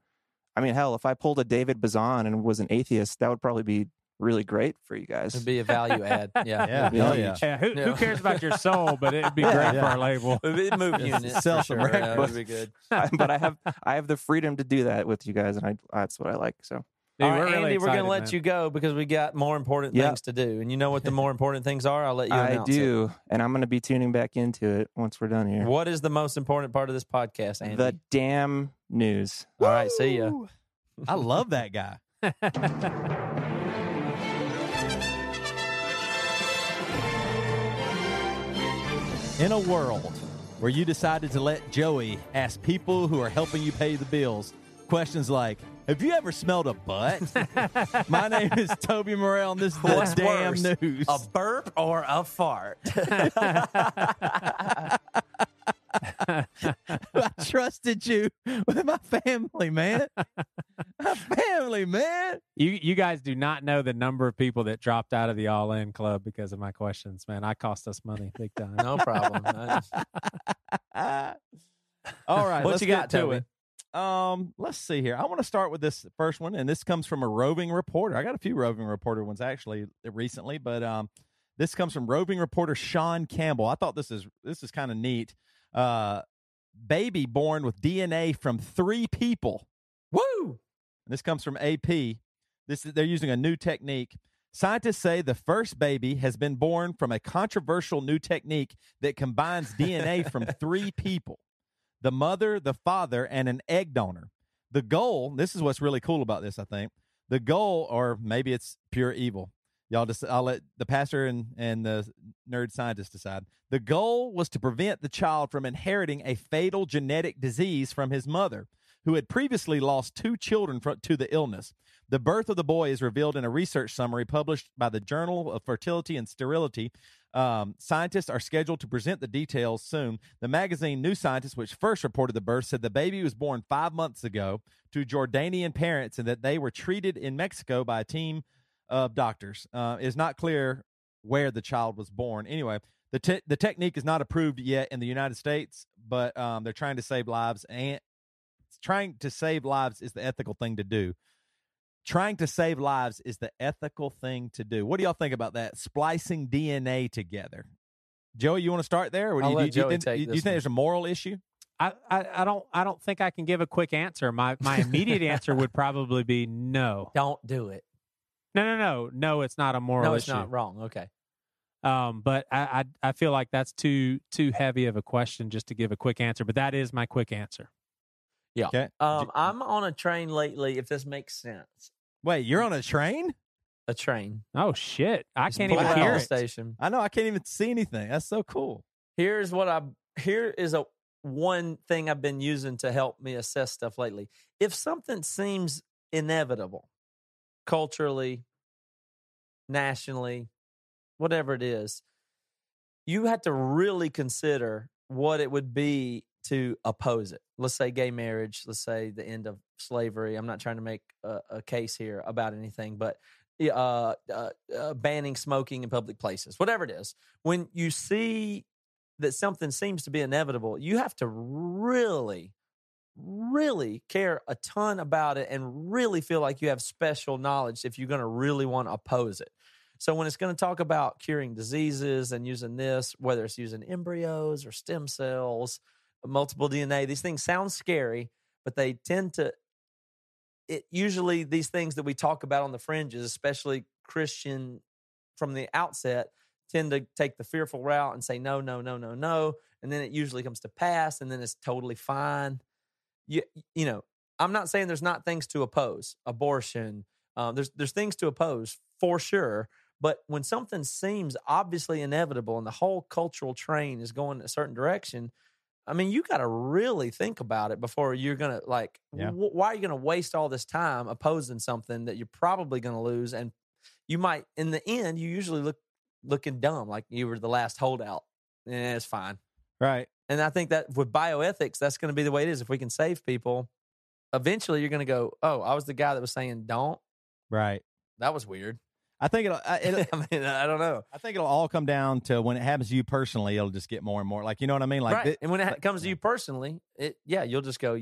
I mean, hell, if I pulled a David Bazan and was an atheist, that would probably be really great for you guys. It'd be a value add. Yeah, Yeah, it'd be hell huge. Yeah, who, who cares about your soul? But it'd be great yeah. for our label. It'd be move Just unit. sell some sure. Yeah, records. it'd be good. but I have I have the freedom to do that with you guys, and I that's what I like. So Dude, All right, we're really Andy, we're going to let man. you go because we got more important Yeah. things to do. And you know what the more important things are? I'll let you I announce it. do, and I'm going to be tuning back into it once we're done here. What is the most important part of this podcast, Andy? The damn news. All right, see ya. I love that guy. In a world where you decided to let Joey ask people who are helping you pay the bills questions like, Have you ever smelled a butt? My name is Toby Morrell, and this is the What's damn worse, news. A burp or a fart? I trusted you with my family, man. my family, man. You you guys do not know the number of people that dropped out of the All In Club because of my questions, man. I cost us money big time. no problem. All right, What let's you get got, to Toby? it. Um, let's see here. I want to start with this first one, and this comes from a roving reporter. I got a few roving reporter ones actually recently, but um, this comes from roving reporter Sean Campbell. I thought this is this is kind of neat. Uh, baby born with DNA from three people. Woo! This comes from AP. This is, they're using a new technique. Scientists say the first baby has been born from a controversial new technique that combines DNA from three people the mother, the father, and an egg donor. The goal, this is what's really cool about this, I think. The goal, or maybe it's pure evil. Y'all just I'll let the pastor and, and the nerd scientist decide. The goal was to prevent the child from inheriting a fatal genetic disease from his mother, who had previously lost two children to the illness. The birth of the boy is revealed in a research summary published by the Journal of Fertility and Sterility. Um, scientists are scheduled to present the details soon. The magazine New Scientist, which first reported the birth, said the baby was born five months ago to Jordanian parents and that they were treated in Mexico by a team of doctors. Uh, it is not clear where the child was born. Anyway, the te- the technique is not approved yet in the United States, but um, they're trying to save lives and trying to save lives is the ethical thing to do. Trying to save lives is the ethical thing to do. What do y'all think about that? Splicing DNA together. Joey, you want to start there? Or do I'll you, let do you Joey think, take do you think one. there's a moral issue? I, I, I don't I don't think I can give a quick answer. My my immediate answer would probably be no. Don't do it. No, no, no, no. It's not a moral no, it's issue. not wrong. Okay. Um, but I, I I feel like that's too too heavy of a question just to give a quick answer. But that is my quick answer. Yeah. Okay. Um, I'm on a train lately. If this makes sense, Wait, you're on a train? a train. Oh shit! I Just can't even hear the it. Station. I know. I can't even see anything. That's so cool. Here's what I. Here is a one thing I've been using to help me assess stuff lately. If something seems inevitable, culturally, nationally, whatever it is, you have to really consider what it would be to oppose it. Let's say gay marriage, let's say the end of slavery. I'm not trying to make a, a case here about anything, but uh, uh, uh, banning smoking in public places, whatever it is. When you see that something seems to be inevitable, you have to really, really care a ton about it and really feel like you have special knowledge if you're going to really want to oppose it. So when it's going to talk about curing diseases and using this, whether it's using embryos or stem cells, multiple DNA, these things sound scary, but they tend to. It usually these things that we talk about on the fringes, especially Christian from the outset, tend to take the fearful route and say no, no, no, no, no, and then it usually comes to pass, and then it's totally fine. You you know, I'm not saying there's not things to oppose, abortion. Um, there's there's things to oppose for sure, but when something seems obviously inevitable and the whole cultural train is going a certain direction, I mean, you got to really think about it before you're going to like, Yeah. wh- why are you going to waste all this time opposing something that you're probably going to lose? And you might, in the end, you usually look looking dumb, like you were the last holdout. Yeah, it's fine. Right. And I think that with bioethics, that's going to be the way it is. If we can save people, eventually you're going to go, oh, I was the guy that was saying don't. Right. That was weird. I think it'll, I- it'll I mean, I don't know. I think it'll all come down to when it happens to you personally, it'll just get more and more like you know what I mean? Like right. thi- and when it like- comes to you personally, it yeah, you'll just go,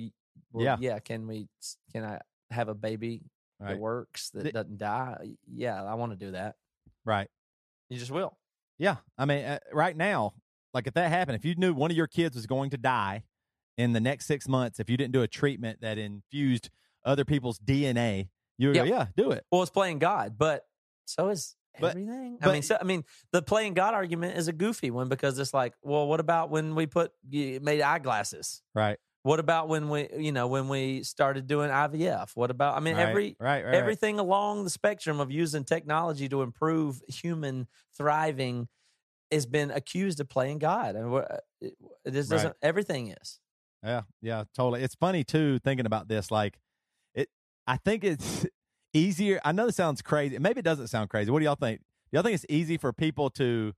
well, Yeah. yeah. Can we? Can I have a baby Right. that works that The- doesn't die? Yeah, I want to do that. right. You just will. Yeah. I mean, uh, right now, like if that happened, if you knew one of your kids was going to die in the next six months, if you didn't do a treatment that infused other people's DNA, you would Yeah. go, yeah, do it. Well, it's playing God, but so is But- everything. I mean, so, I mean, the playing God argument is a goofy one because it's like, well, what about when we put made eyeglasses? Right. What about when we, you know, when we started doing IVF? What about? I mean, right. every right, right, everything along the spectrum of using technology to improve human thriving has been accused of playing God. And we're- uh, it, Right. doesn't. Everything is. Yeah, yeah, totally. It's funny too thinking about this. Like, it. I think it's easier. I know this sounds crazy. Maybe it doesn't sound crazy. What do y'all think? Do y'all think it's easy for people to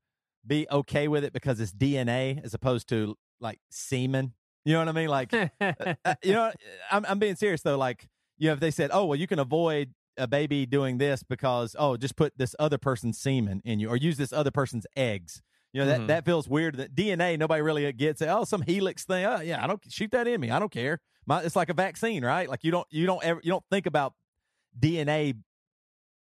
be okay with it because it's DNA as opposed to like semen? You know what I mean? Like, uh, you know, I'm I'm being serious though. Like, you know, if they said, "Oh, well, you can avoid a baby doing this because oh, just put this other person's semen in you or use this other person's eggs." You know that Mhm. that feels weird. That DNA, nobody really gets it. Oh, some helix thing. Oh, yeah, I don't shoot that in me. I don't care. My, it's like a vaccine, right? Like you don't you don't ever you don't think about DNA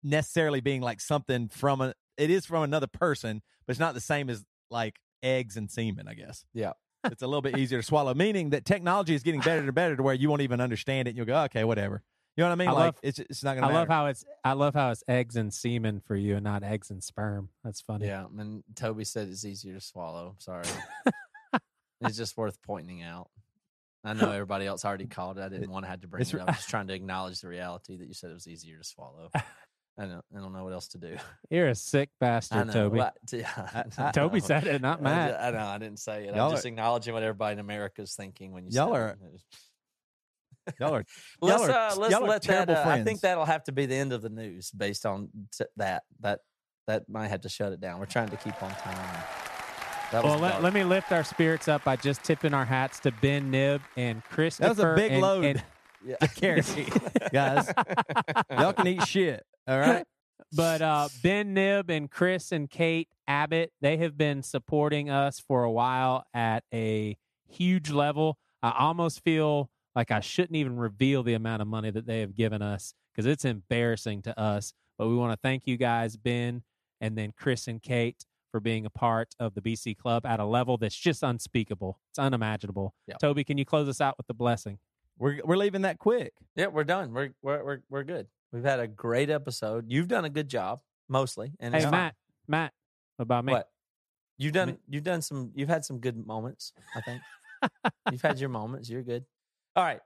necessarily being like something from a. It is from another person, but it's not the same as like eggs and semen. I guess. Yeah. it's a little bit easier to swallow. Meaning that technology is getting better and better to where you won't even understand it. and You'll go, okay, whatever. You know what I mean? I like love- it's it's not gonna. love matter. how it's I love how it's eggs and semen for you and not eggs and sperm. That's funny. Yeah. And Toby said it's easier to swallow. Sorry. it's just worth pointing out. I know everybody else already called it. I didn't want to have to bring it's- it up. I'm just trying to acknowledge the reality that you said it was easier to swallow. I don't, I don't know what else to do. You're a sick bastard. Toby. Well, I- I Toby know. said it, not I Matt. I know. I didn't say it. Y'all I'm just are- acknowledging what everybody in America is thinking when you Y'all are- it. y'all are. Let's y'all are- uh, let's y'all are let that. terrible Uh, I think that'll have to be the end of the news based on t- that. That that might have to shut it down. We're trying to keep on time. That was Well, let, let me lift our spirits up by just tipping our hats to Ben Nib and Christopher. That was a big and- load. and- Yeah. guys. Y'all can eat shit. All right. but uh, Ben Nib and Chris and Kate Abbott, they have been supporting us for a while at a huge level. I almost feel like I shouldn't even reveal the amount of money that they have given us because it's embarrassing to us. But we want to thank you guys, Ben, and then Chris and Kate, for being a part of the BC Club at a level that's just unspeakable. It's unimaginable. Yeah. Toby, can you close us out with the blessing? We're we're leaving that quick. Yeah, we're done. We're we're we're we're good. We've had a great episode. You've done a good job, mostly. And Hey, it's fine. Matt, Matt, what about me? What? You've done you've done some you've had some good moments, I think. you've had your moments. You're good. All right.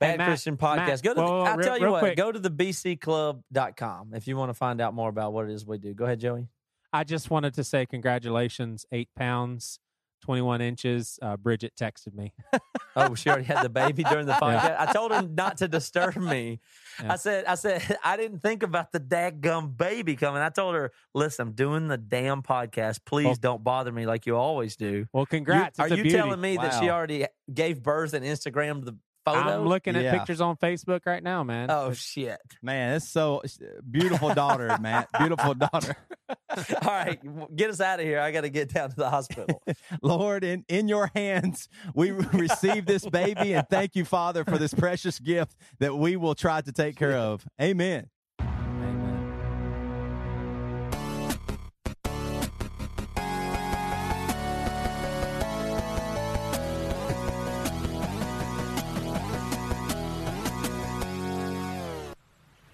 Bad Matt, Christian Podcast. Matt, go to the, whoa, whoa, I'll real- tell you what, quick. go to the bcclub.com if you want to find out more about what it is we do. Go ahead, Joey. I just wanted to say congratulations, eight pounds, 21 inches. Uh, Bridget texted me. Oh, she already had the baby during the podcast. Yeah. I told him not to disturb me. Yeah. I said, I said, I didn't think about the dadgum baby coming. I told her, listen, I'm doing the damn podcast. Please Well- don't bother me like you always do. Well, congrats. You- are you beauty. telling me that she already gave birth and Instagrammed the photo? I'm looking at Yeah. pictures on Facebook right now, man. Oh shit! Man, it's so uh, beautiful daughter, Matt. Beautiful daughter. All right, get us out of here. I got to get down to the hospital. Lord, in, in your hands, we receive this baby and thank you, Father, for this precious gift that we will try to take care of. Amen. Amen.